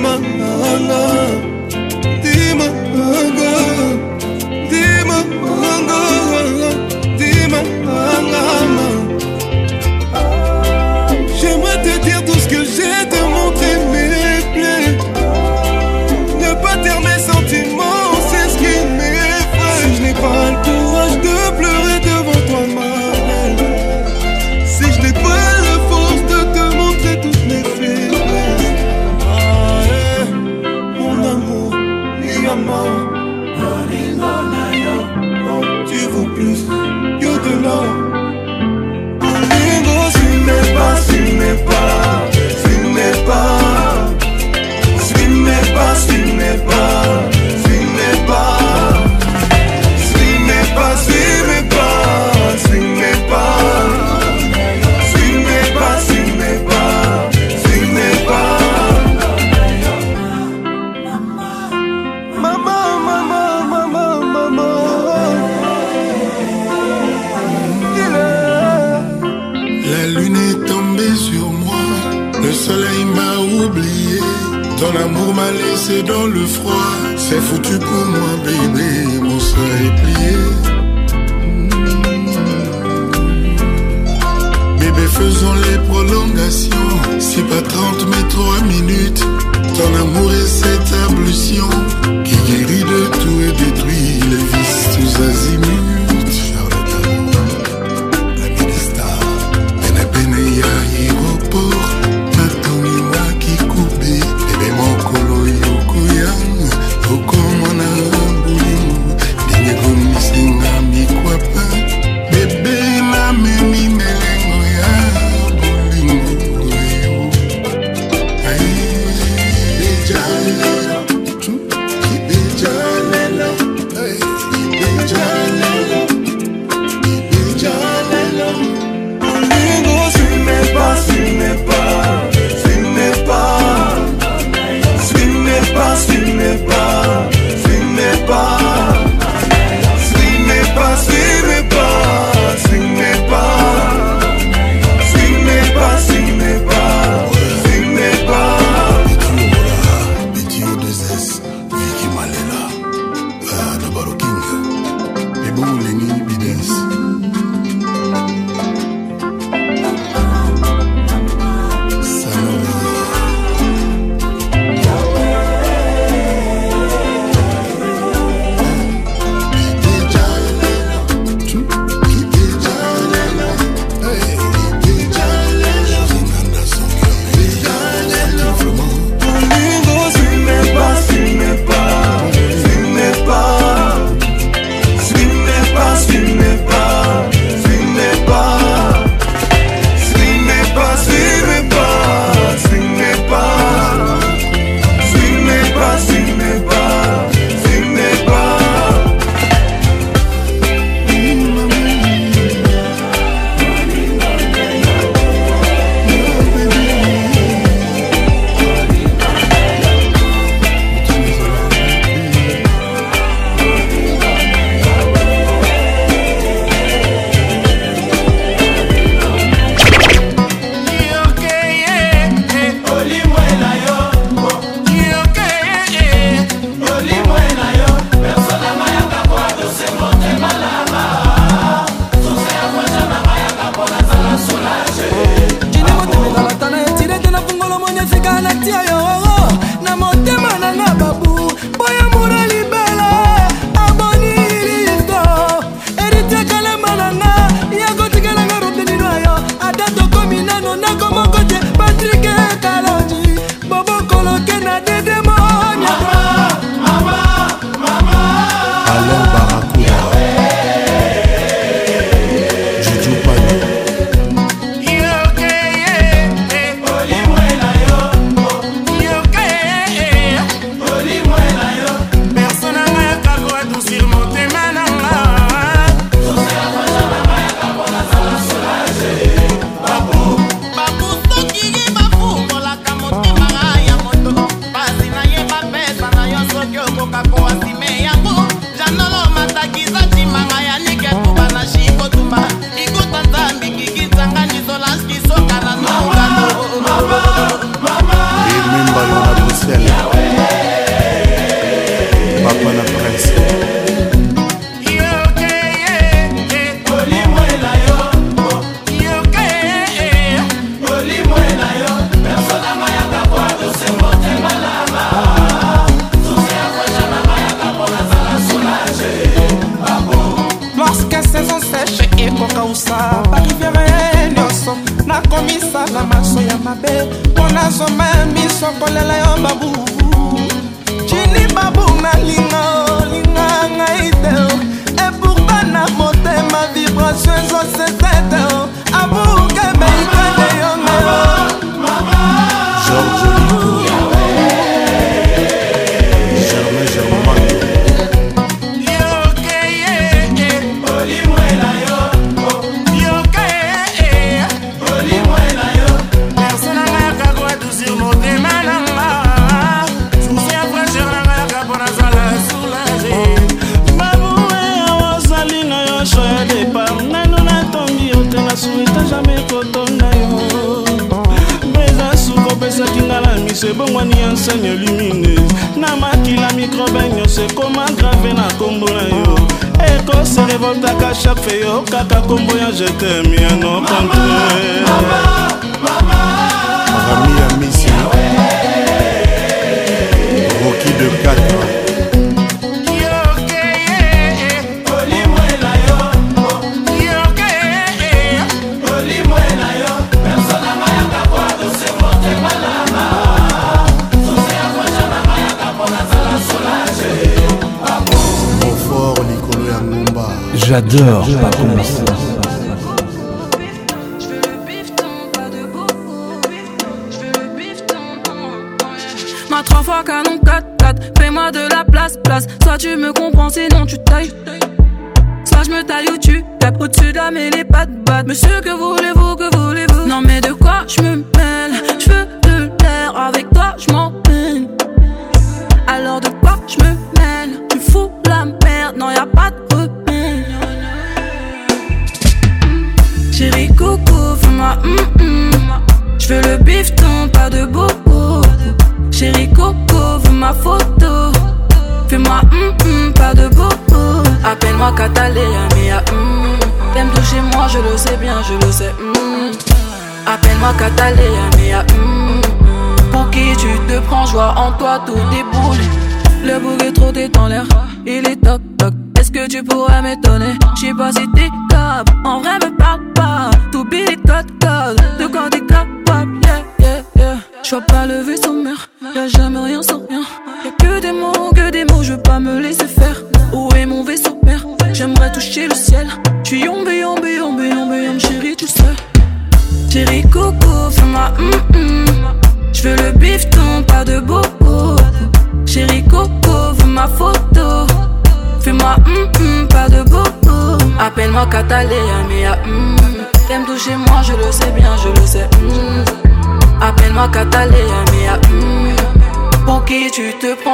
C'est foutu pour moi, bébé, mon sang est plié. Bébé, faisons les prolongations. C'est pas 30 mais 3 minutes. Ton amour est cette ablution qui guérit de tout et détruit les vices tous azimuts. kosokolela yo babu kotaka chaque fe yo kaka kombo ya jetem yango kontre J'adore pas commencer.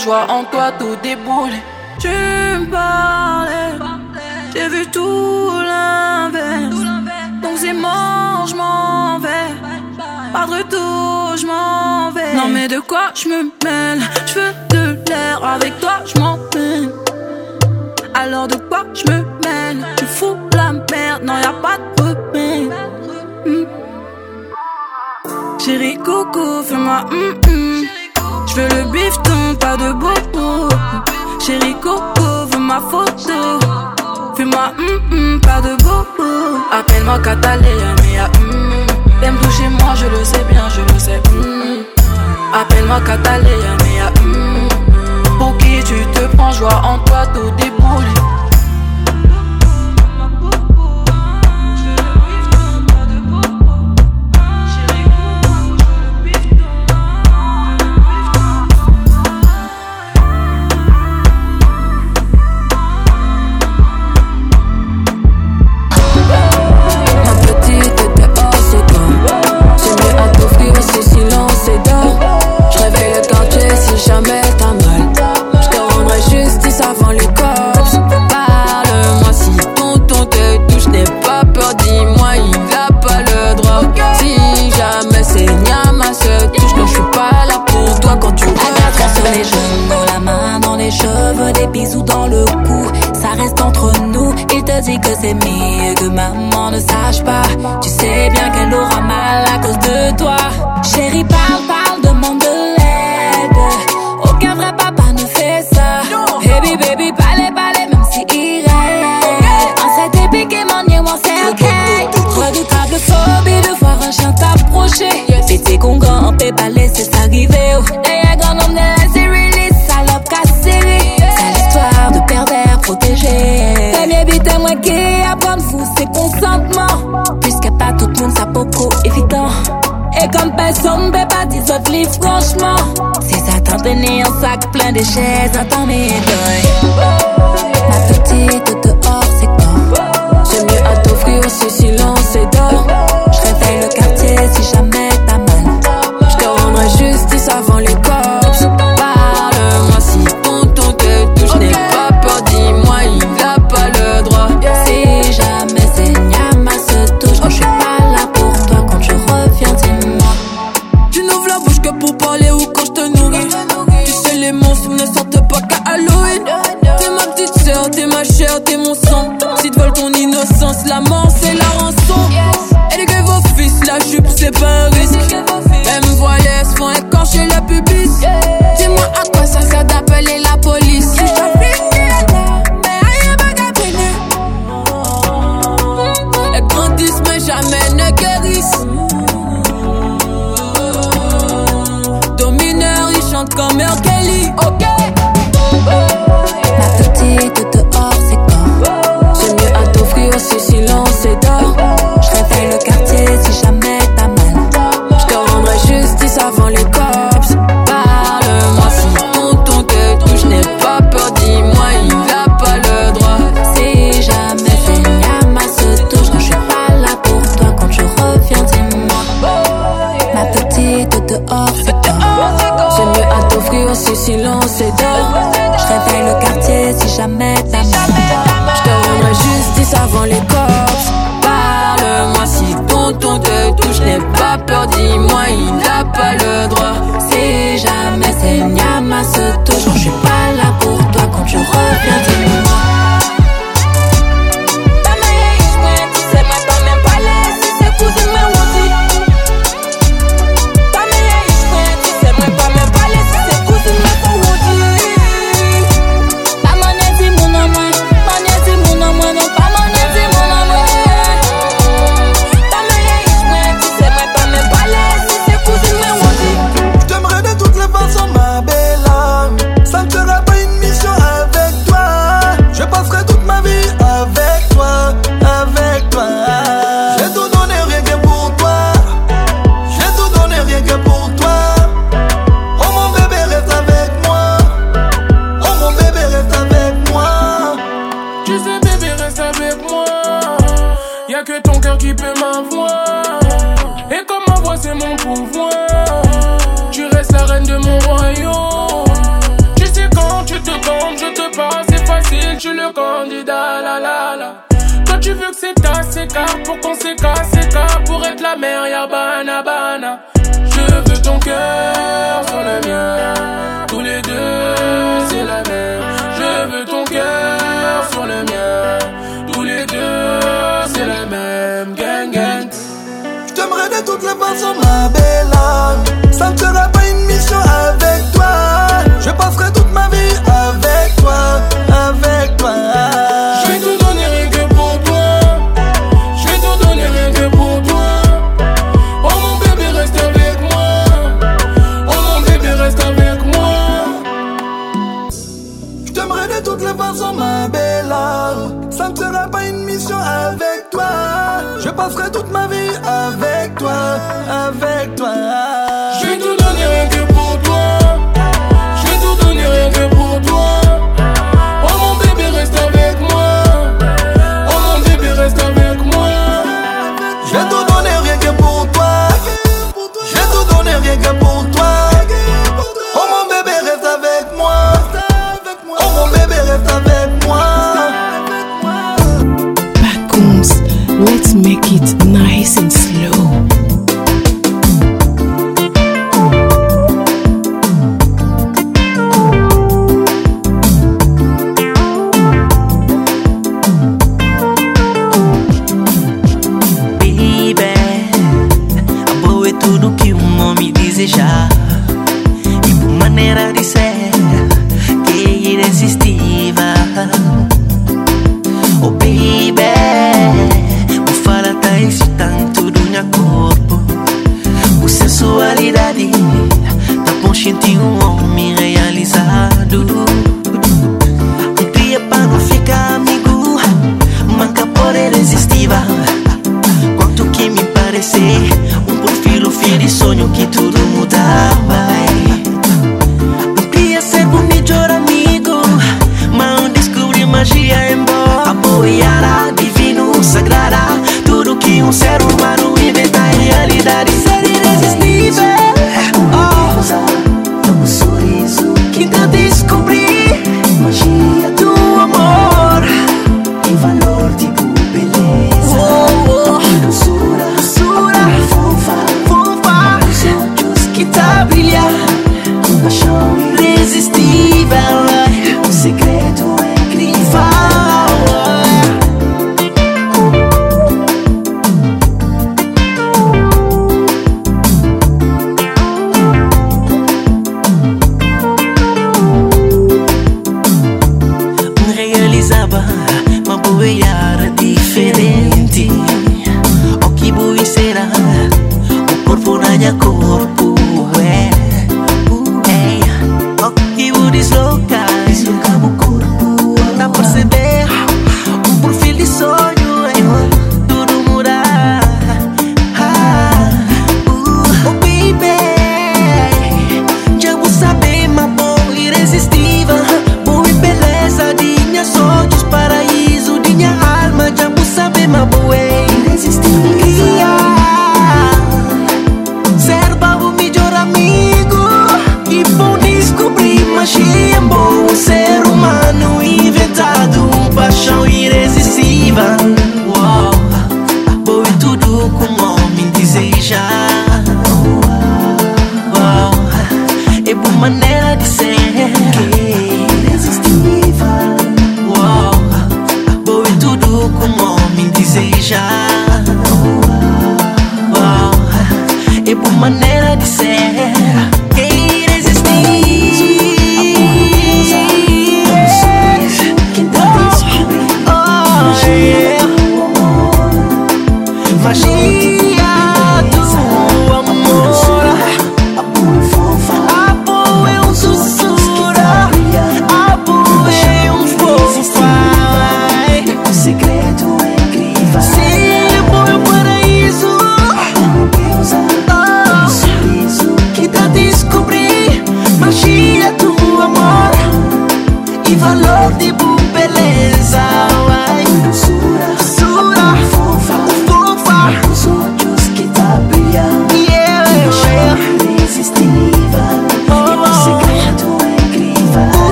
je vois en toi tout débouler. Tu me parlais, j'ai vu tout l'inverse. Donc c'est mort, je m'en vais. Pas de retour, je m'en vais. Non, mais de quoi je me I'm pneu, saco, plano i chés, eu também ganho.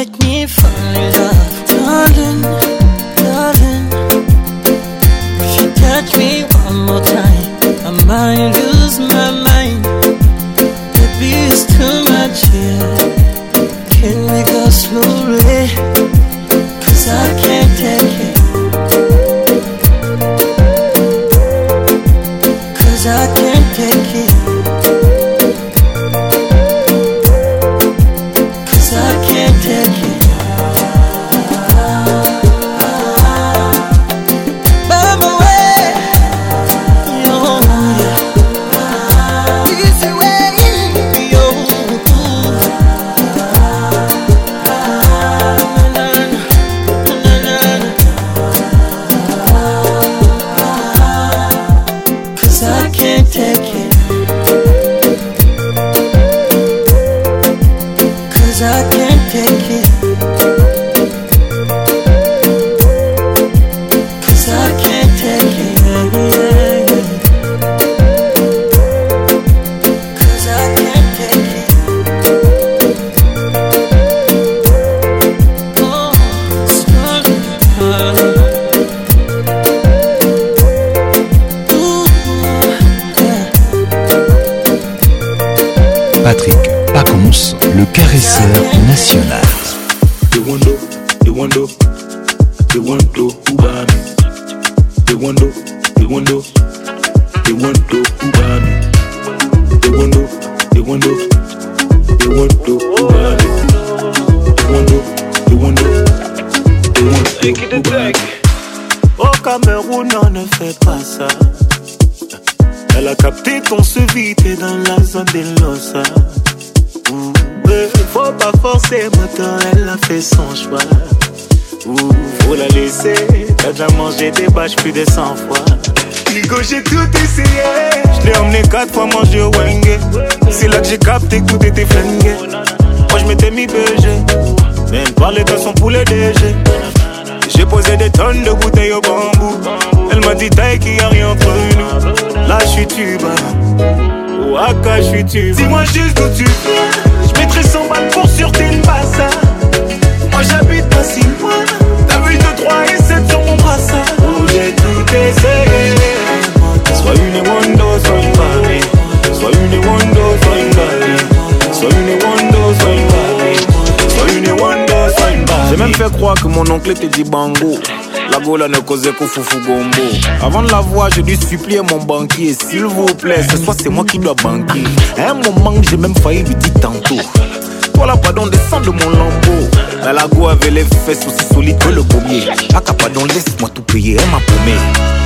Let me from love Avant de la voir, j'ai dû supplier mon banquier, s'il vous plaît, ce soir c'est moi qui dois banquer. un moment, j'ai même failli lui dire tantôt. Voilà, pardon, descend de mon lambeau. La lago avait les fesses aussi solides que le pommier. Aka pardon, laisse-moi tout payer, elle m'a promis.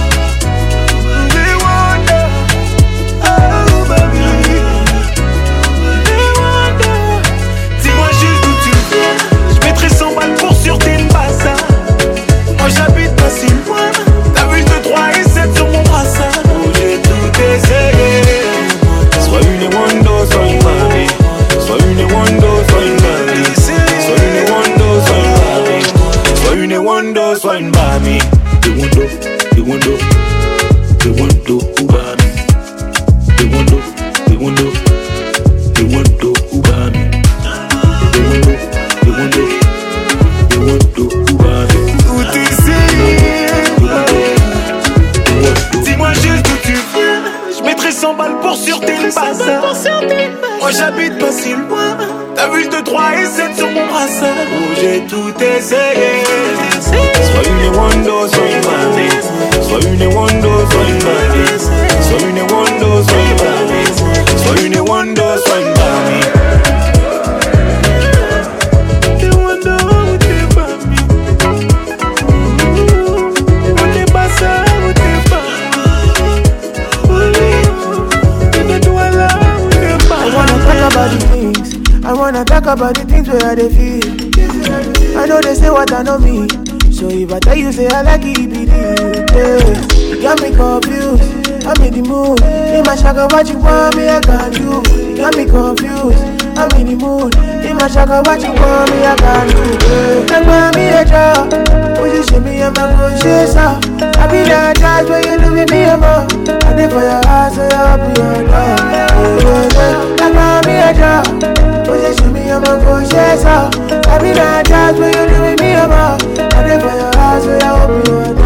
about the things where they feel. I know they say what I know me. So if I tell you, say I like it, be yeah. You got me confused. I'm in the mood. In my shaka, what you want me, I got you. you. Got me confused. I'm in the mood. In my shaka, what you want me, I got you. Yeah. Thank me, a draw. Would you show me I'm a conscious? I be that dance when you do with me, I'm up. I for your eyes, so you open your door. I call me a job. Position oh, me, I'm a push, yes, I be that dance when you do with me, I'm up. I for your eyes, so you open your door.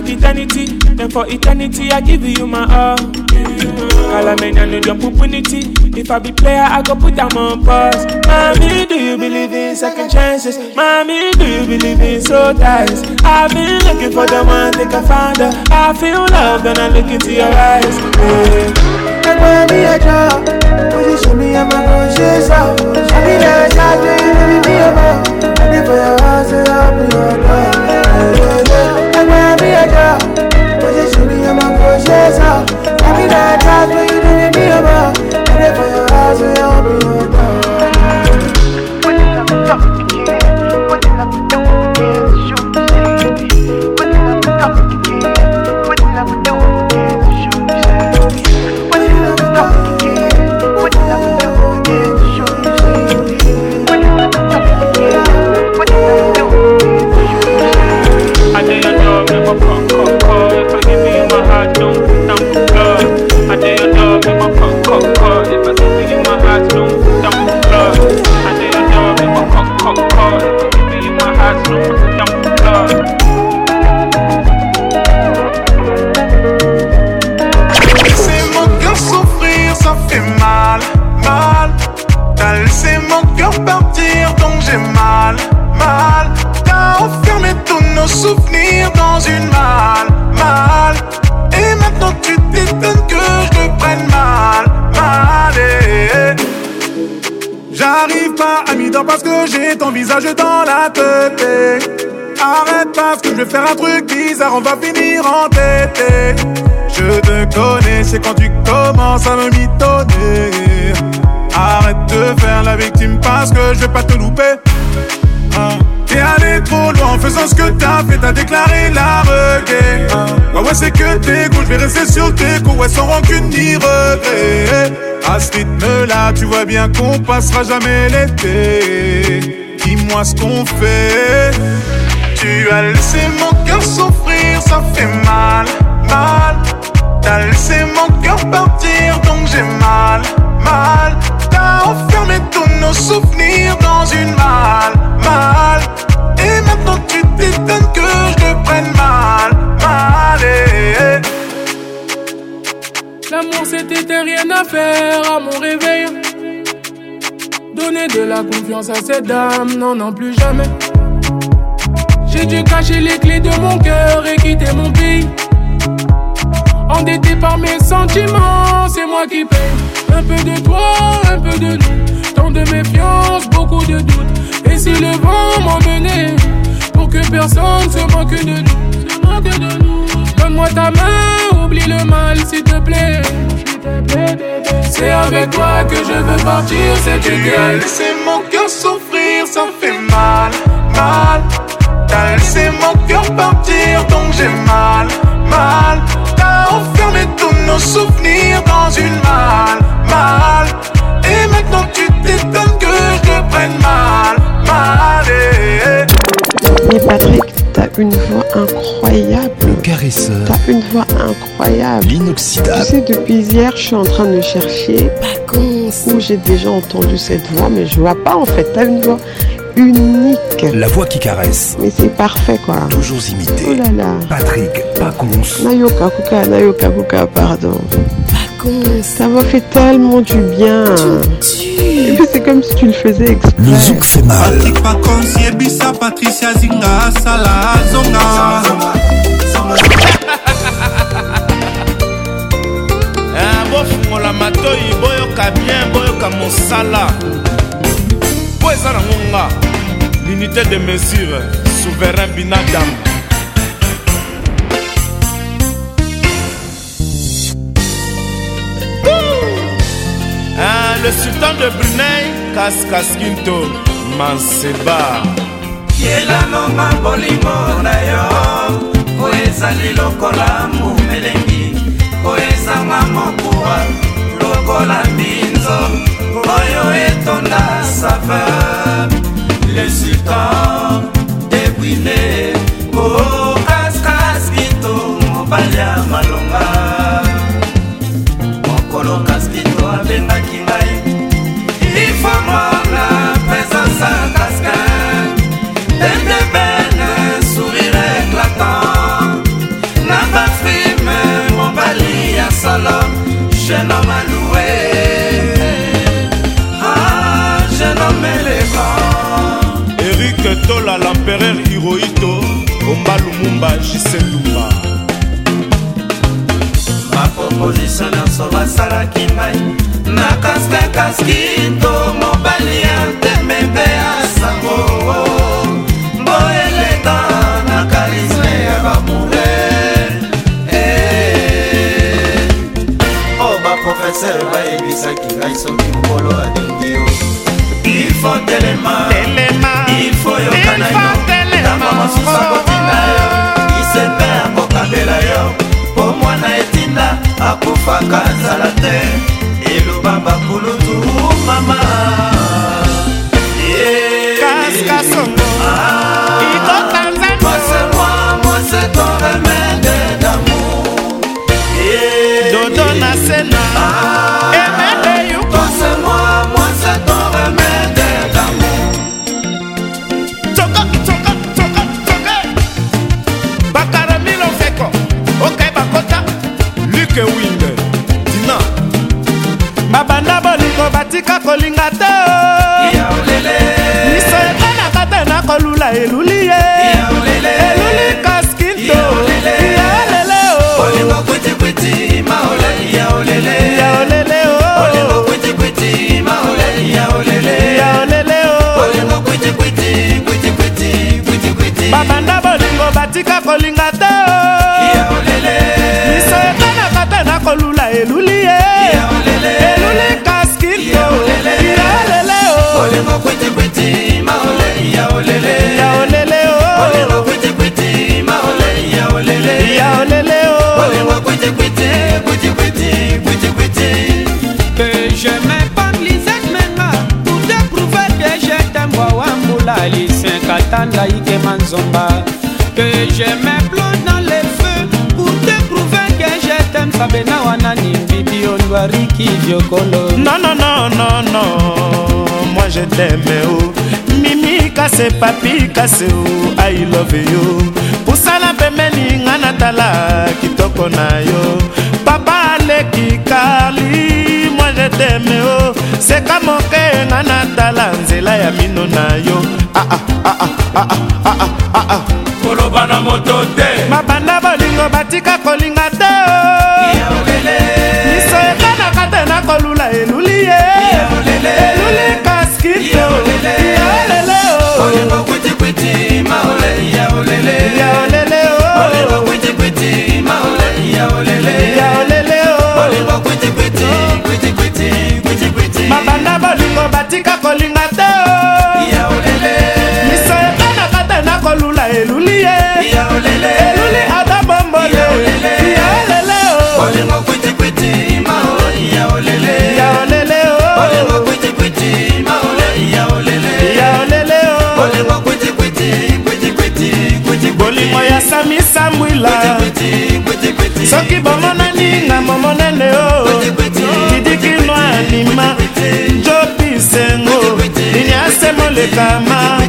like eternity. Then for eternity, I give you my all. Calamity, I know jump opportunity. If I be player, I go put them on pause. Mommy, do you believe in second chances? Mommy, do you believe in soul ties? I've been looking for the one that can find her. I feel love when I look into your eyes. Yeah. Take I drop. a you show me how my conscious out. I be there, I do you believe me about? I be for your house and I'll be your door wanna be a girl. Position me on my me that that's you me And if for your eyes, we all be parce que j'ai ton visage dans la tête. Arrête parce que je vais faire un truc bizarre, on va finir en tête. Je te connais, c'est quand tu commences à me mitonner. Arrête de faire la victime parce que je vais pas te louper. Hein. T'es allé trop loin en faisant ce que t'as fait, t'as déclaré la regret hein. Ouais, ouais, c'est que tes coups, je vais rester sur tes coups, ouais, sans rancune ni regret. À ce rythme-là, tu vois bien qu'on passera jamais l'été. Dis-moi ce qu'on fait. Tu as laissé mon cœur souffrir, ça fait mal, mal. T'as laissé mon cœur partir, donc j'ai mal, mal. T'as enfermé tous nos souvenirs dans une malle, mal. Et maintenant tu t'étonnes que je te prenne mal. c'était rien à faire à mon réveil. Donner de la confiance à cette dame, non, non, plus jamais. J'ai dû cacher les clés de mon cœur et quitter mon pays. Endetté par mes sentiments, c'est moi qui paye. Un peu de toi, un peu de nous. Tant de méfiance, beaucoup de doutes. Et si le vent m'emmenait, pour que personne se se moque de nous. Donne-moi ta main oublie le mal, s'il te plaît. C'est avec toi que je veux partir, c'est gueule. laissez mon cœur souffrir, ça fait mal, mal. T'as laissé mon cœur partir, donc j'ai mal, mal. T'as enfermé tous nos souvenirs dans une malle, mal. Et maintenant tu t'étonnes que je te prenne mal, mal. Eh, eh. Mais Patrick, t'as une voix incroyable caresseur. T'as une voix incroyable. inoxydable. Tu sais, depuis hier, je suis en train de chercher où j'ai déjà entendu cette voix, mais je vois pas en fait. T'as une voix unique. La voix qui caresse. Mais c'est parfait quoi. Toujours imité. Oh là là. Patrick Pacons. Nayoka Kuka, Nayoka Kuka, pardon. Pacons. Ça m'a fait tellement du bien. c'est comme si tu le faisais exprès. Le zouk fait mal. Patrick Patricia Zinga, Sala, Eh, bofungola matoi boyoka bien boyoka mosala po eza nango nga l'unité de mesure souverain binadam ah, eh, le sultan de brunei kaskaskinto manseba yelalo ma bolimo na yo po ezali lokola momelengi po ezanga mokuwa lokola mbinzo oyo etonda saveur le sultan debrile o oh, kaskasbito mobali ya mal jeune homme à louer, ah, jeune homme élégant. Eric Tola, l'empereur Hirohito, Omba Lumumba, Jiselumba. baproposition nyonso basalaki ngai na kaskakaskito mobali ya temembe ya sango opesaki ngai soki nkolo alingi yo ilfo telema ilfo yokana yo ntango mosusu akotinda yo isepe akokabela yo mpo mwana etinda akufaka azala te eloba bakulutu mama nakolinga te miso ekonaka te nakolula eluli ye eluli kaskinto yaolele babanda bolingo batika kolinga te oh. miso ekonaka te nakolula eluli ye Que je que je pour te prouver que je t'aime que je dans les feux pour te prouver que je t'aime non non non non non moi je t'aime oh mimi kase papi kase o oh, i love yo pusala pembeni nga natala kitoko na yo papa aleki kali moi je t'aime oh seka moke nga natala nzela ya mino na yo ah, ah. ya olele luli ata bombole ya olele o oh. olingo kwitikwiti ma o ya olele ya olele o oh. olingo kwitikwiti ma o ya olele ya olele o oh. olingo kwitikwiti kwitikwiti kwitikwiti bolingo ya sami sambwila soki bomonani nga momonene o didikino anima jobisengo nini asemolekama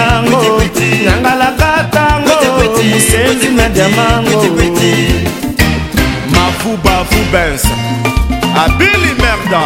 nango nyangalaka tango mosenzi na diamango mafubafu bens abili merda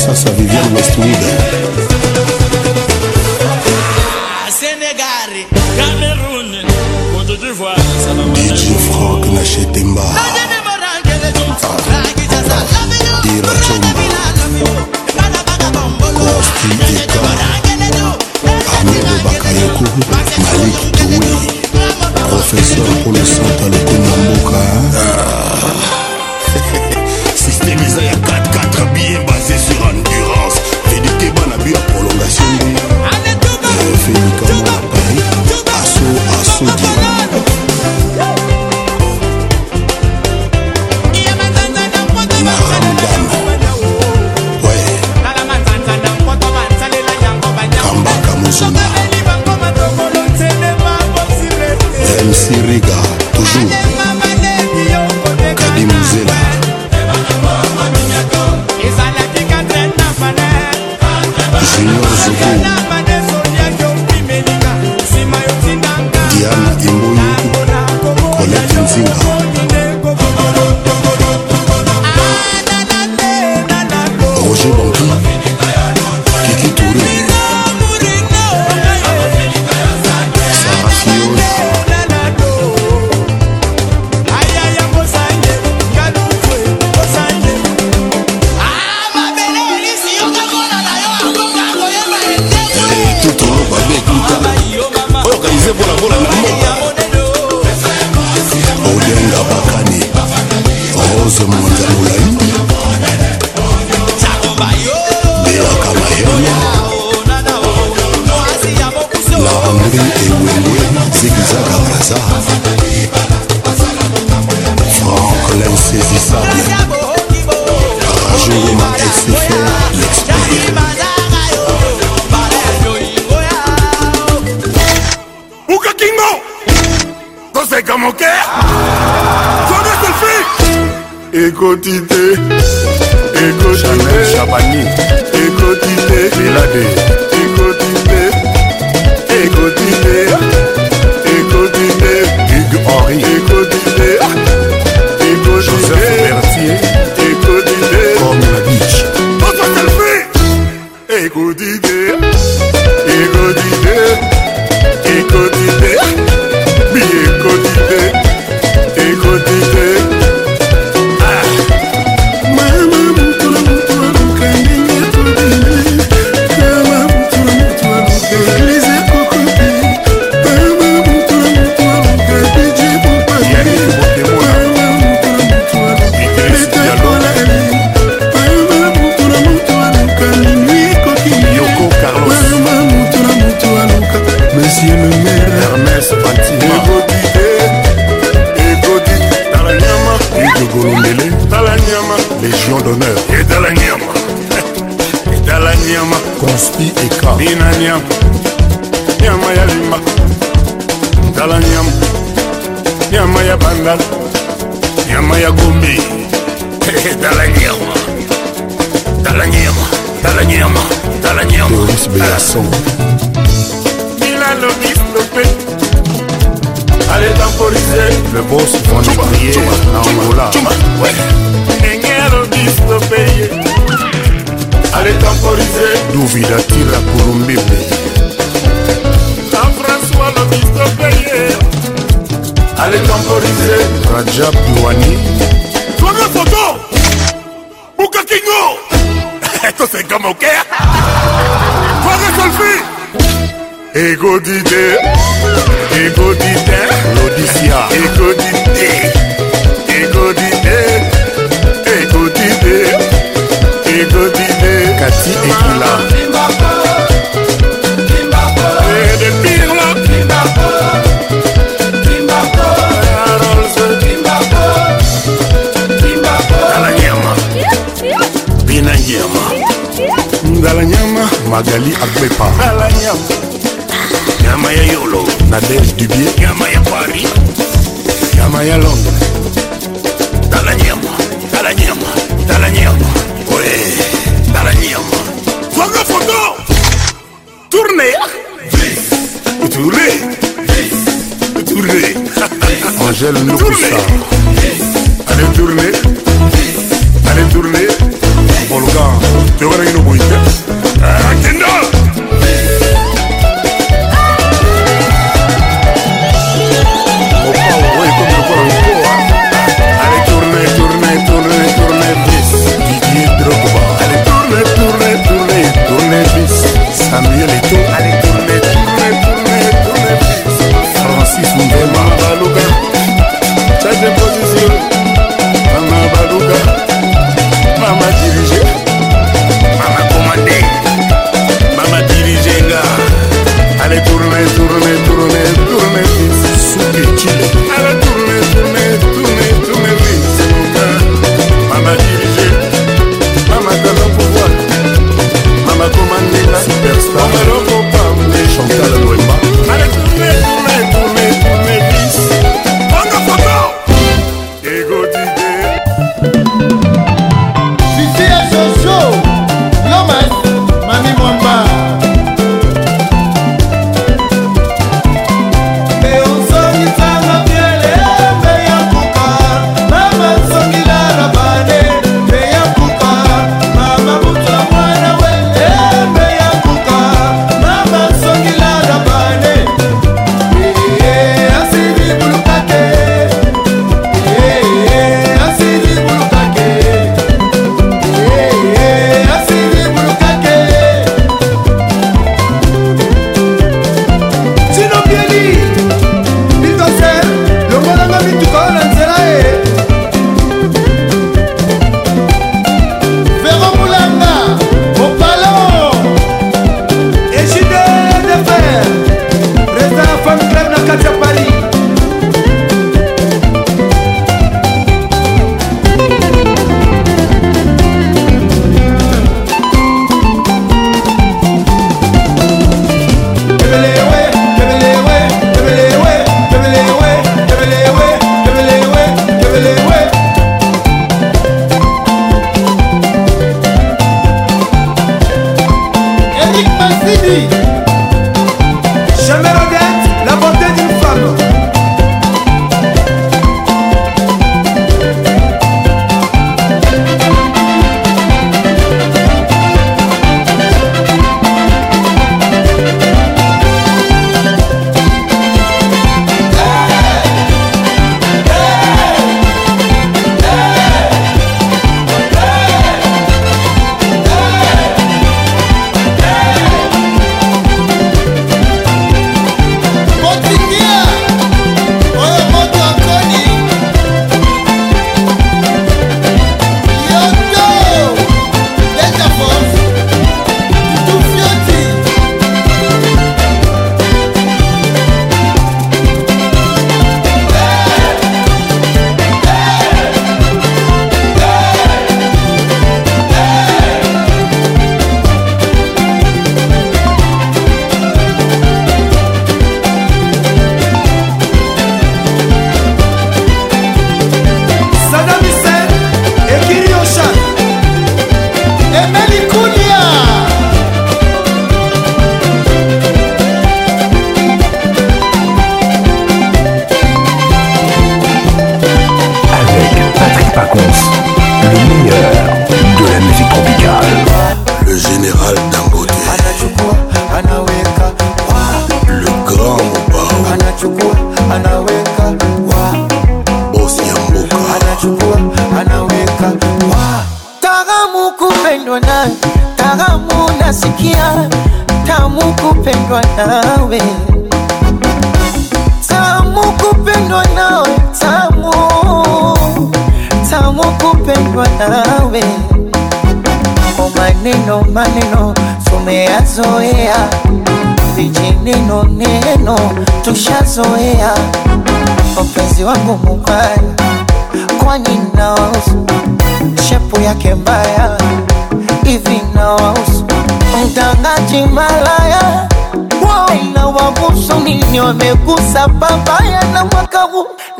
faça viver uma estrida.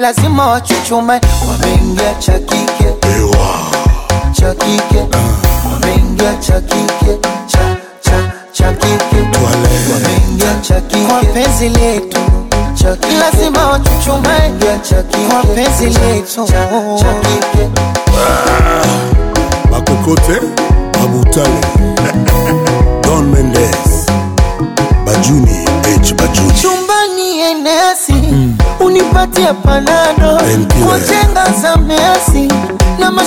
lazima wachuchume, wameingia cha kike cha kike, wameingia cha kike cha kike, wameingia cha kike kwa letu lazima wachuchume cha letu ah. makokote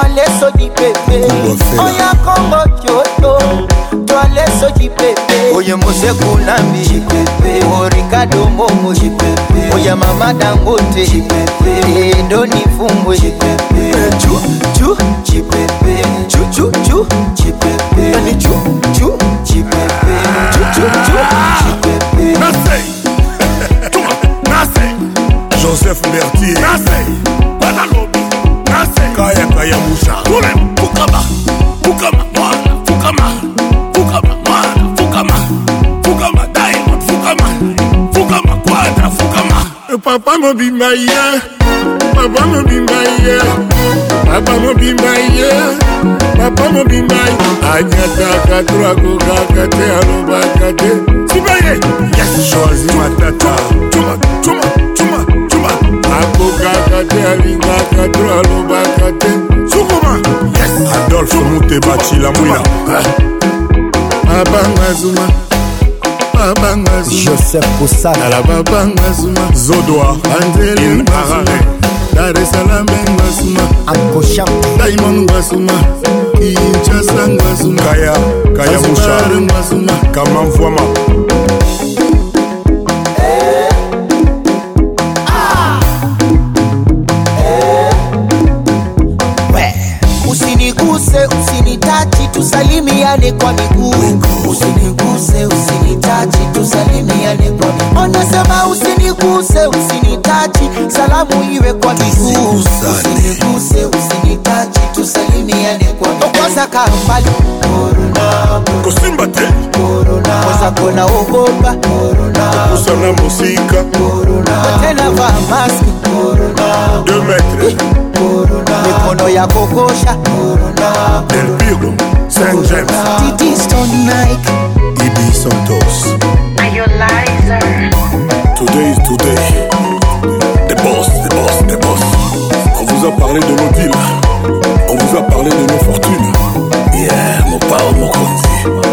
Twale soji pepe Oya kombo kyoto Twale soji pepe Oye Moseku Lambi O Ricardo Momo Oya Mama Dangote Ndoni Fumbwe Chu chu chipepe Chu chu chu chipepe Ani chu chu chipepe mobimba ye papa mobimba ye papa mobimba ye papa mobimba ye anyataka to akokaka te alobaka te sibaye yasoazi matata cuma cuma cuma cuma akokaka te alingaka to alobaka te sukuma adolfe mute bacila mwina ah. abanga zuma babanga joseph kosanala babanga zuma zodoa anzeli marare daresalame ngasuma akosha daimon ngasuma kinshasa ngasuma kaya kaya mushar ngasuma kamamfwama eh, eh. eh, usiniguse usinitachi tusalimiane kwa miguu nasema usiniguse, usinitachi, salamu iwe kwa miguu, usiniguse, usinitachi, tusalimiane kwa miguu. Kwanza kaa mbali, korona musika, tena vaa maski, eh. mikono ya kokosha, Titi Stone Nike, Ibi Santos, Ayolizer Today is today. Des boss, des boss, des boss. On vous a parlé de nos villes On vous a parlé de nos fortunes. Yeah, mon pao, mon grand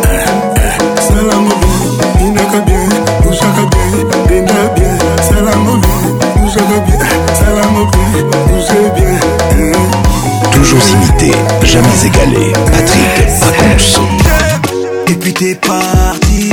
Salam bien, inaka bien, a bien, ina bien. Salam bien, bien, salam bien, bien. Toujours imité, jamais égalé. Patrick Paconceau. Et puis t'es parti.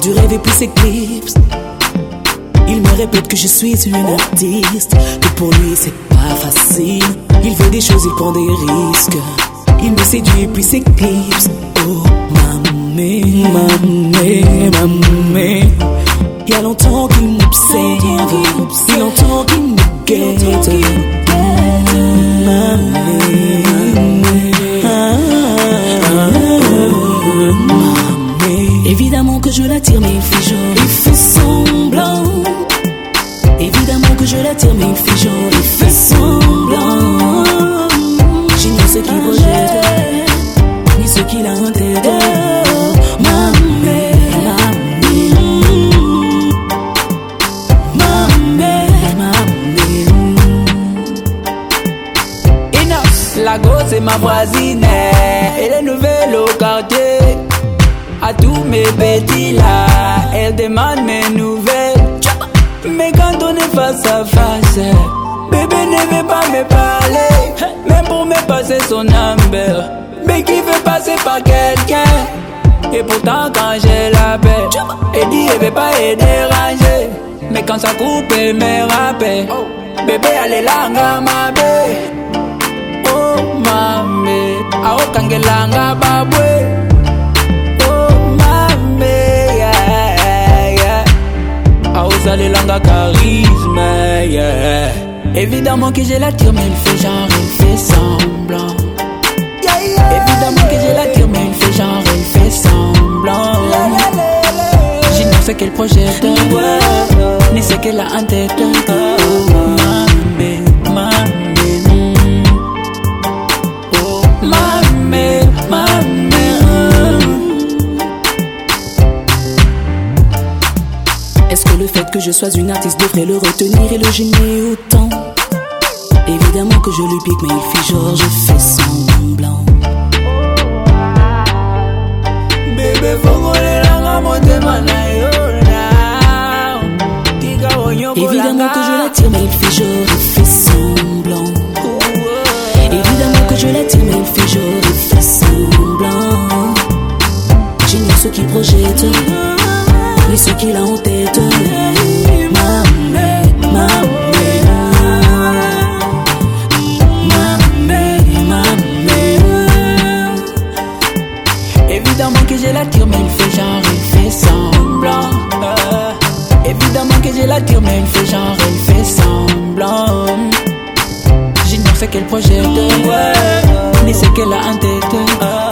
du rêve et puis s'éclipse. Il me répète que je suis une artiste, que pour lui c'est pas facile. Il fait des choses, il prend des risques. Il me séduit et puis s'éclipse. Oh, mamé, mamé, mamé. Il y a longtemps qu'il m'observe. j'ai la paix. Eddie, elle veut pas et déranger. Mais quand ça coupe, elle me rappelle. Bébé, elle est là, mabe. Oh, mame. Aokangelanga, babwe. Oh, mame. Yeah, yeah. Aozalelanga, charisme. Yeah. Évidemment que je l'attire, mais il fait genre, il fait semblant. Yeah, yeah, Évidemment que je l'attire, mais il fait genre, il fait semblant. ce qu'elle projette. Ni ce qu'elle a en tête. Mamé, mamé. Est-ce que le fait que je sois une artiste devrait le retenir et le gêner autant? Évidemment que je lui pique, mais il fait genre, je fais semblant. Bébé, faut qu'on les langues j'aurais fait semblant. Évidemment que je l'attire, mais il fait j'aurais fait semblant. J'ignore ce qu'il projette, mais ce qu'il a en tête. Ma maman, maman. Évidemment que je l'attire, mais il fait genre, il fait semblant. évidemment que je l'attire, mais il fait genre, il fait semblant. J'ignore ce qu'elle projette, ni ce qu'elle a en tête.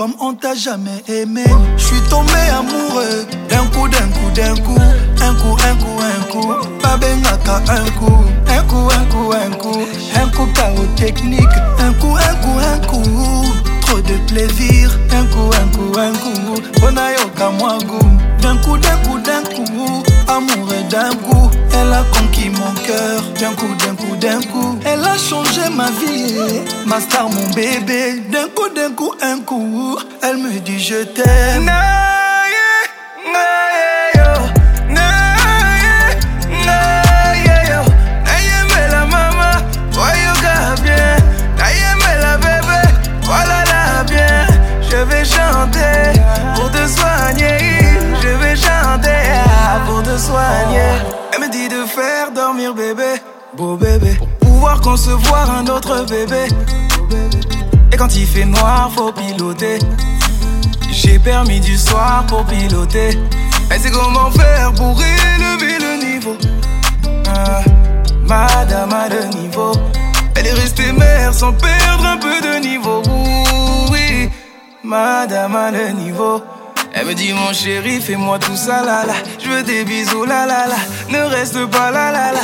comme on t'a jamais aimé. Je suis tombé amoureux d'un coup, d'un coup, d'un coup, un coup, un coup, un coup, un coup, un coup, un coup, un coup, un coup, chaos technique, un coup, un coup, un coup, trop de plaisir, un coup, un coup, un coup, Bonayoka goût. d'un coup, d'un coup, d'un coup, Amoureux d'un coup, elle a conquis mon cœur, d'un coup, d'un coup, d'un coup, elle a changé ma vie, ma mon bébé. J'ai permis du soir pour piloter. Elle c'est comment faire pour élever le niveau. Ah, madame a le niveau. Elle est restée mère sans perdre un peu de niveau. Oui, madame a le niveau. Elle me dit mon chéri, fais-moi tout ça là là. Je veux des bisous là là Ne reste pas là là là.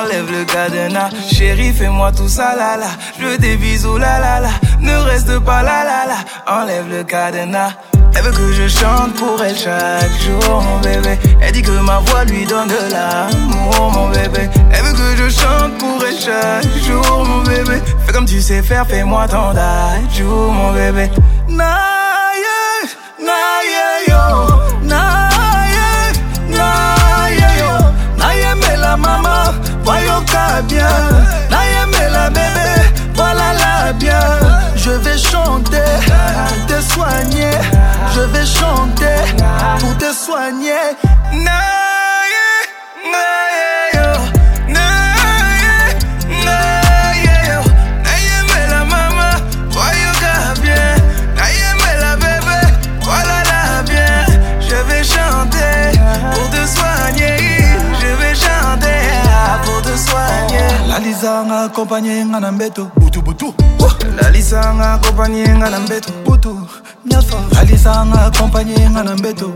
Enlève le cadenas, chéri, fais-moi tout ça là là. Je veux des bisous la la ne reste pas là, là, là. Enlève le cadenas. Elle veut que je chante pour elle chaque jour, mon bébé. Elle dit que ma voix lui donne de l'amour, mon bébé. Elle veut que je chante pour elle chaque jour, mon bébé. Fais comme tu sais faire, fais-moi ton jour, mon bébé. Je vais chanter pour te soigner. Je vais chanter pour te soigner. lalisa nga akompanye nga na mbeto butubutu lalisa nga akompanye nga na mbeto butu nyafa lalisa nga akompanye nga na mbeto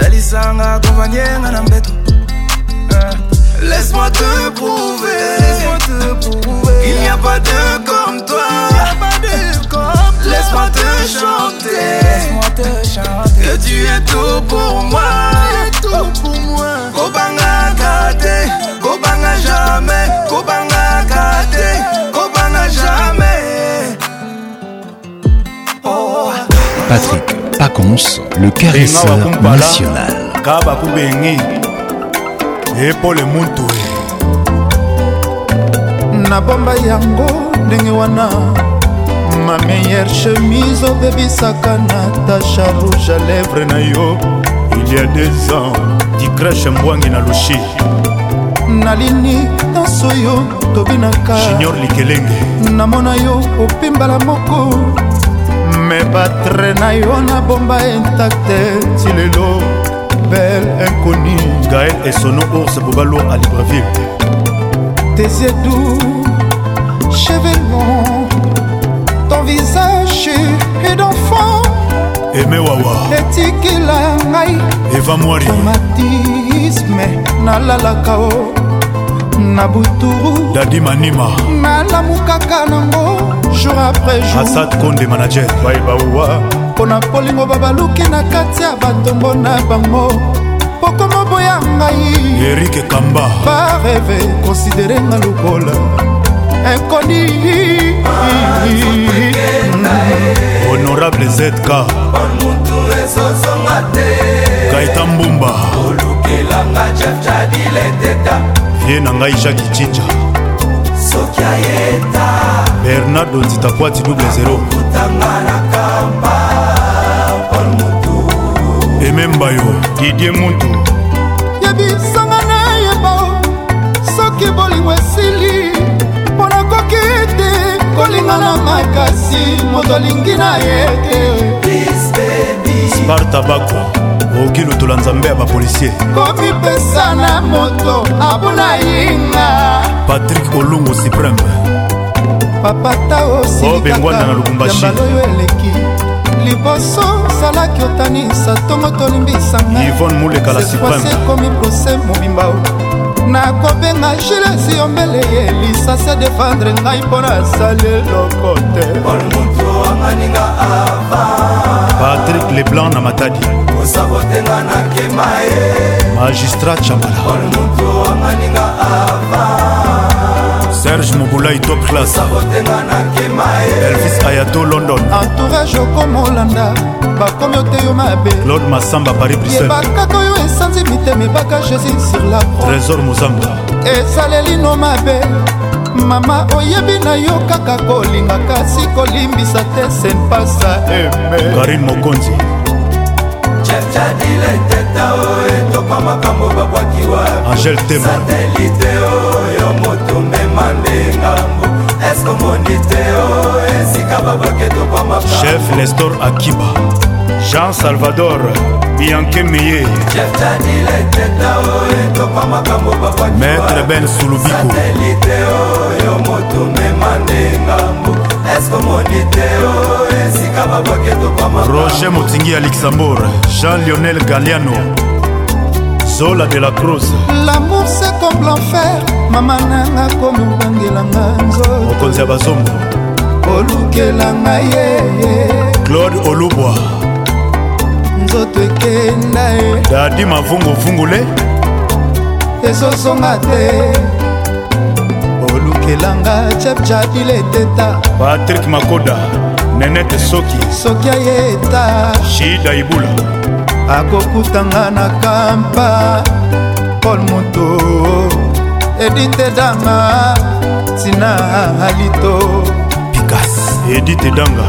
lalisa nga akompanye nga na mbeto eh. Laisse-moi te prouver, Laisse-moi te prouver, il n'y a pas de comme toi, il n'y a pas de comme Laisse-moi te chanter. Laisse-moi te chanter. Que tu es tout pour moi. Tu es tout pour moi. Kobanga kate, Kobanga jamais, Kobanga kate, Kobanga jamais. Oh. Patrick Pacons, le caresseur national. Kaba kubengi, epole muntu. bomba yango ndenge wana ma meilleure chemise obebisaka oh natasha rouge à lèvre na yo il y a des ans dicrache mbwangi na loshi nalini danse oyo tobinaka junior likelenge namona yo opimbala moko me batre na yo nabomba intakte ti lelo belle inconi gaël esono ours bobalo à libreville tesiedu chevelon ton visage et d'enfant emewawa etikila ngai eva mwari tomatisme nalalaka o oh. na buturu dadi manima nalamukaka nango jour après jour asad konde manager baebauwa mpo na polingo babaluki na kati ya batongo na bango pokomoboya ngai erike kamba bareve konsiderenga lokola ekoni honorable zk kaita mbumba ye na ngai jacki cinja bernardo nzitakwati double 0 emembayo didie mutu yebisa bolingo na makasi moto alingi na ye te sparta bakwa okoki lutola nzambe ya bapolisier komipesa na moto abuna yinga patrik olungu supreme papata osilikaobengwana oh, na lubumbasioyo eleki liboso salaki otanisa ntongo tolimbisanga ivone mulekala supreme ekomi prose mobimba nakobenga gilesi yombele ye lisasi adefendre ngai mpo nasali eloko te patrik leblanc na matadi kosabotenga nakema ye magistrat chambala serge mobulai top class elvis ayato london entourage okomolanda bakomi oteyo mabe claude masamba paris bruxellebakaka oyo esanzi mitema ebaka jésus sur la trésor mozamba esalelino mabe mama oyebi na yo kaka kolingaka si kolimbisa te senpasa eme eh, karine mokonzi angel temasatelite oyo oh, motumema nde ngambo eske omoni te o oh, esika babaketokwamachef nestor akiba jean salvador bianke meye maître ben sulubiko Oh, roger motingi ya luxembourg jean lionel galiano zola de la cruz lamour se comme l'enfer mama nanga komobangelanga nzoto mokonzi ya bazombo olukelanga yeye claude olubwa nzoto ekenda e dadi mavunguvungule ezozonga te lukelanga chepjadile teta patrik makoda nenete soki soki ayeta shida ibula akokutanga na kampa pol moto edite danga tina alito pikas edite danga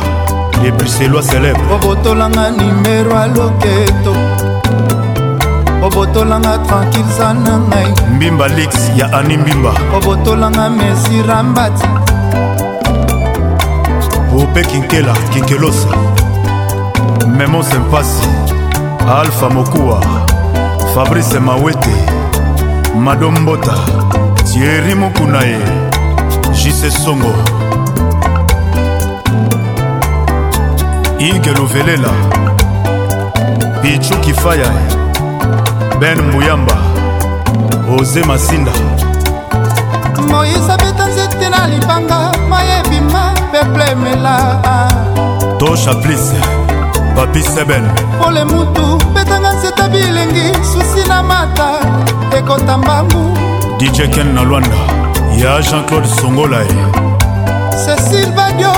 lebriselo celebre obotolanga nimero aloketo obotolanga tranquille za na ngai mbimba lix ya ani mbimba obotolanga mesira mbati ope kinkela kinkelosa memo sempasi alfa mokuwa fabrice mawete madombota tieri mokuna ye jise songo ige lovelela pichu kifaya ben muyamba oze masinda moyise abeta nzete na libanga mayebima peple emela to chaplis papi seben pole mutu betanga nzeta bilengi susi na mata ekota mbangu dj ken na lwanda ya jean-claude songolae cécile badio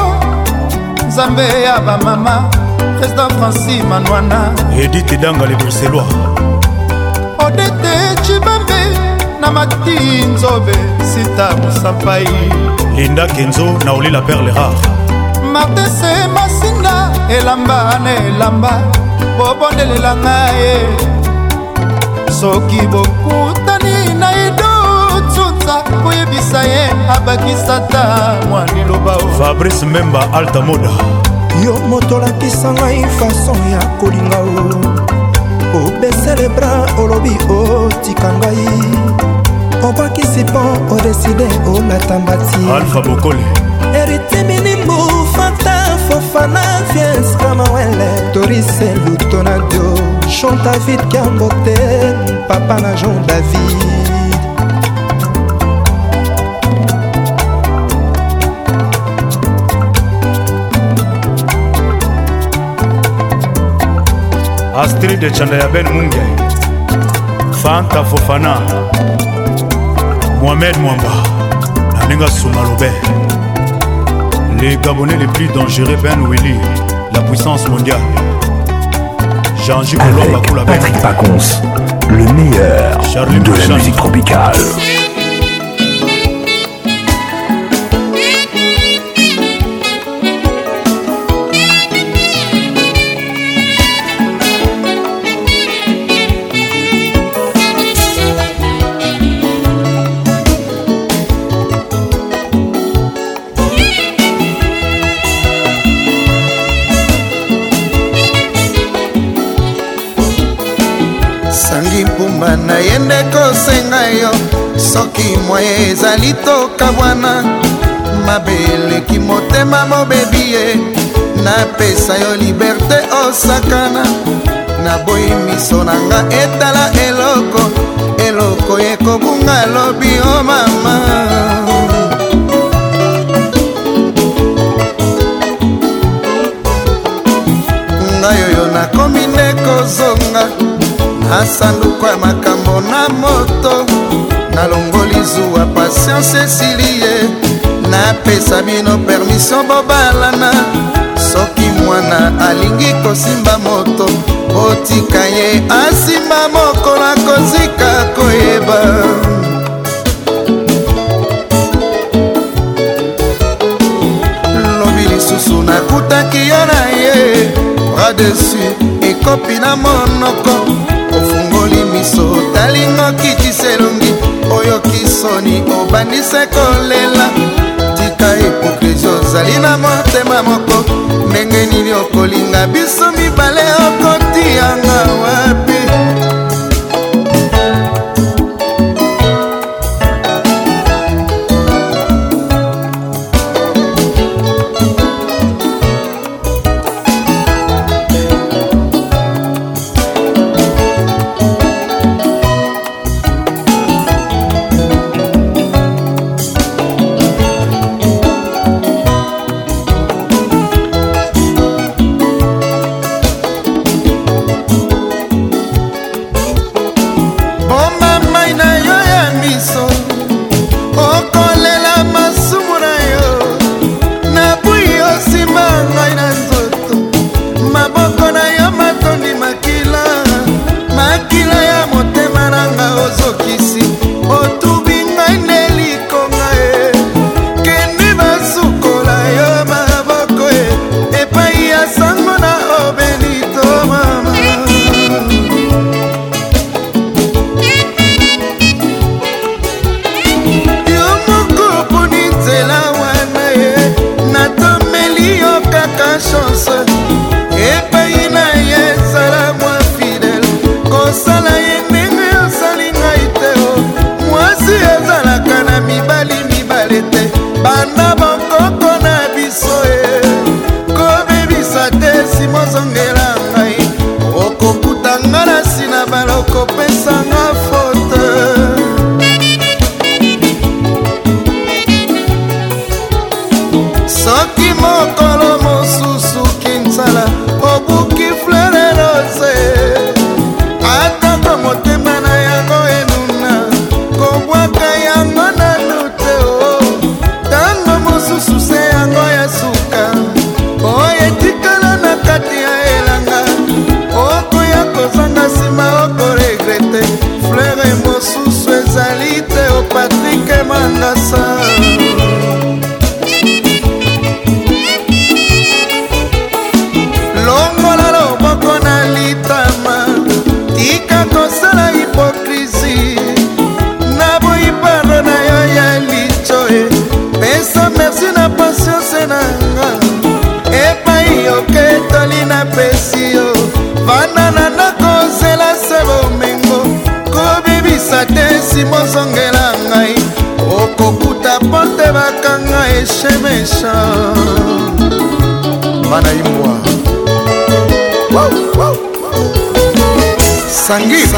nzambe ya bamama président franci manwana edite danga le bruxellois na mati nzobe sita mosapai linda kenzo na olela perle rare martese masinga elamba na elamba bobondelela ngaye soki bokutani na idotsutsa koyebisa ye abakisata mwa liloba fabrice memba altamoda yo moto olakisa ngai fason ya kolinga o obesele bra olobi otika ngai obwakisi mpo odeside olata mbatialfabokole eritiminimbu fata fofana viens kamawele torise lutonadio chontavid kiambote papa na jean david astride canda ya ben munge fanta fofana mohamed mwamba na ndenge asuma lobe les gabonais les plus dangereux ben willy la puissance mondiale jean-ju colomba pour la patrick pacons le meilleur Charlie de Bouchard. la musique tropicale nayende kosenga yo soki moye ezali toka bwana mabeleki motema mobebi ye napesa yo liberte osakana naboyi miso na nga etala eloko eloko ekobunga lobi o mama ngai oyo nakomi nde kozonga asanduku ya makambo na moto nalongoli zuwa pasianse esili ye napesa bino permisio bobalana soki mwana alingi kosimba moto otika ye asimba mokolo akozika koyeba lobi lisusu nakutaki yo na ye bradesu ekopi na monoko miso talingo kitiselongi oyo kisoni obandise kolela tika hipokrisi ozali na motema moko ndenge nini okolinga biso mibale okotiyanga wapi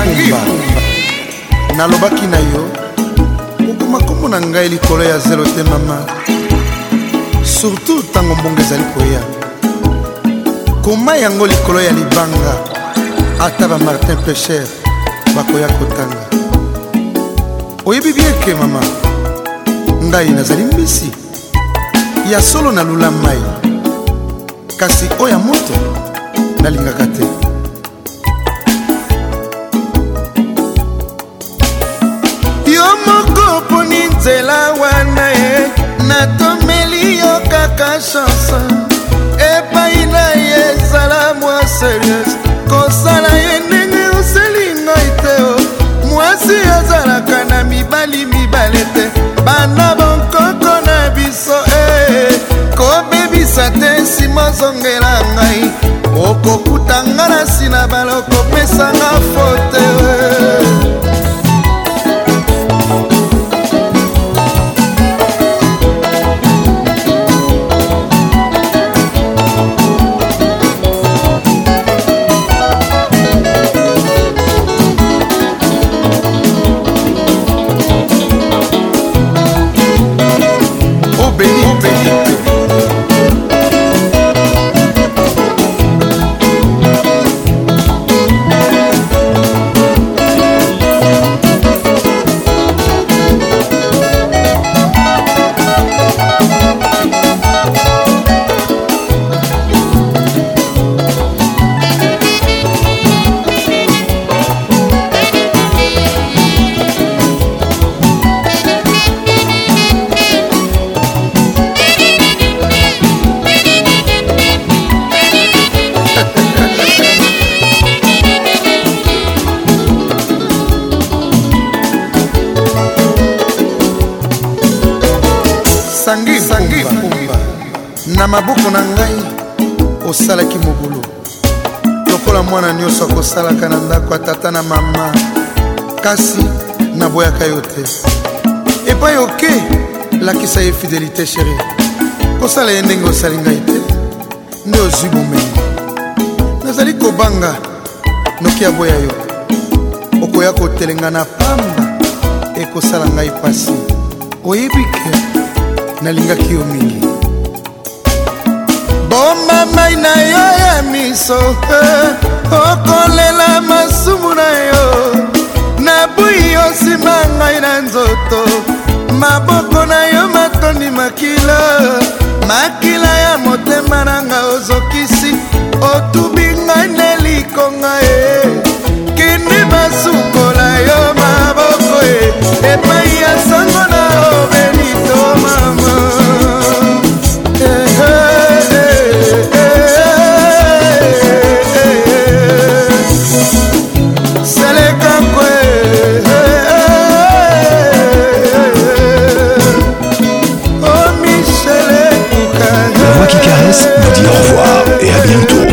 mobimba nalobaki na yo okoma nkombo na ngai likolo ya zelo te mama surtout ntango mbongo ezali koya koma yango likolo ya libanga ata bamartin pecher bakoya kotanga oyebi bieke mama ngai nazali mbisi ya solo nalula mai kasi oyo ya moto nalingaka te natomeli yo kaka chanse epai na ye ezala mwa serieuse kosala ye ndenge oseli ngai te o mwasi azalaka na mibali mibale te bana bonkoko na biso e kobebisa te nsima ozongela ngai okokuta nga na nsina balokopesanga fote eh. esalaki mobulu lokola mwana nyonso akosalaka na ndako ya tata na mama kasi naboyaka yo te epai oke lakisa ye fidelité sheri kosala ye ndenge osali ngai te nde ozwi bomengo nazali kobanga noki aboya yo okoya kotelenga na pamba ekosala ngai pasi oyebi ke nalingaki yo mingi boma mai na yo ya miso eh, okolela masumu na yo nabui yo nsima ngai na nzoto maboko na yo matondi makila makila ya motema na nga ozokisi otubi ngai na likonga e eh. kindi basukola yo maboko e epai ya sango na obelito mama Au revoir et à bientôt.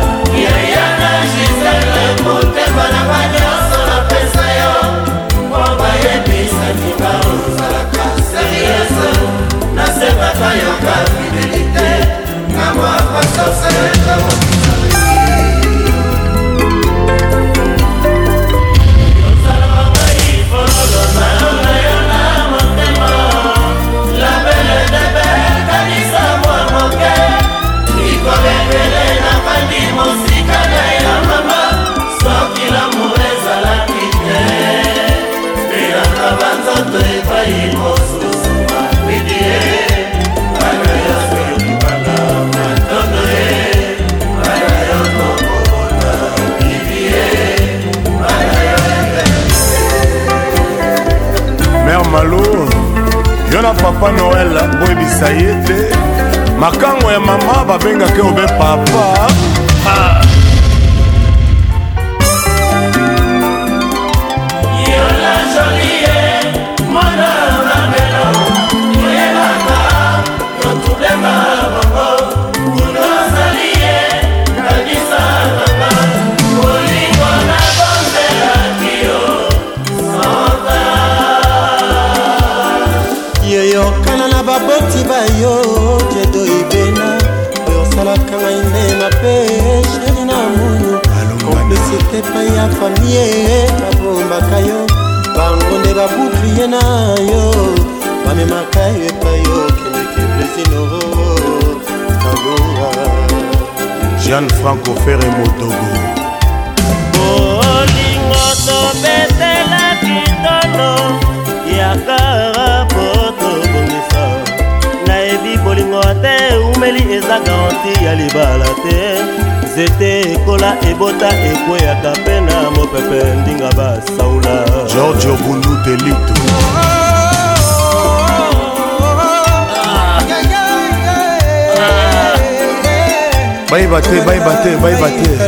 But I bayeba te bayeba te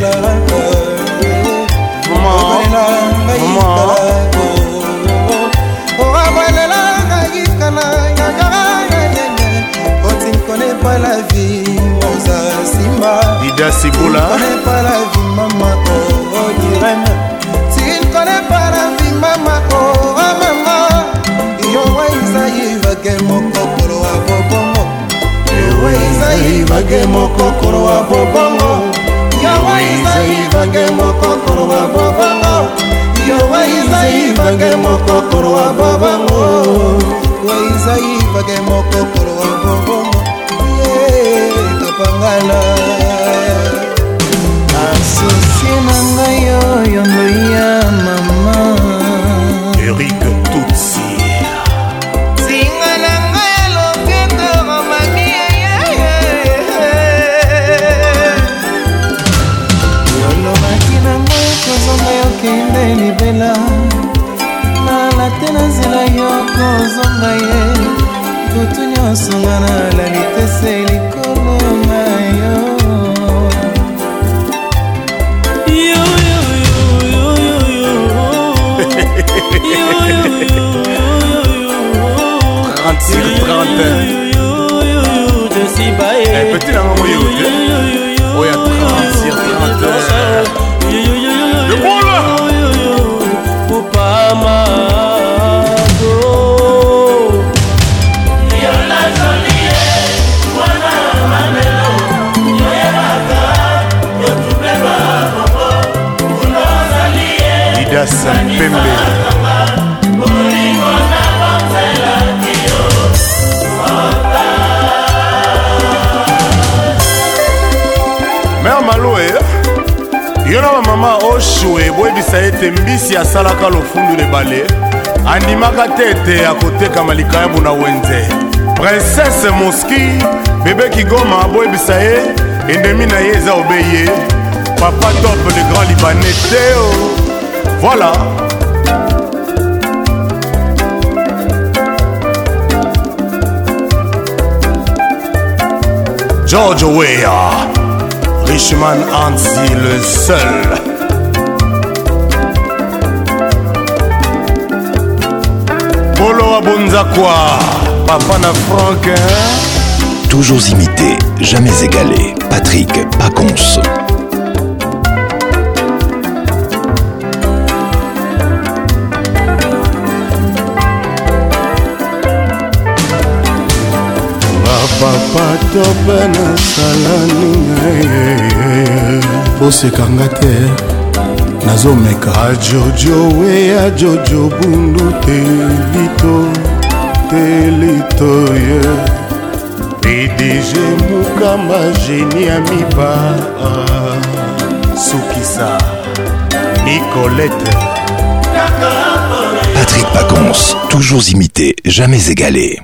kokanisa ye endemi na ye eza obeye papa top le grand libanais teo voilà george weya richman ansi le seul bolo abonzakwa papa na frank hein? Toujours imité, jamais égalé. Patrick Paconce. bapato mpe nasalani ngai bosekanga te nazomeka ajojo we ajojo bundu telito telito ye yeah. pdg mokama geni ya miba sukisa nicolete Patrick Pacons, toujours imité, jamais égalé.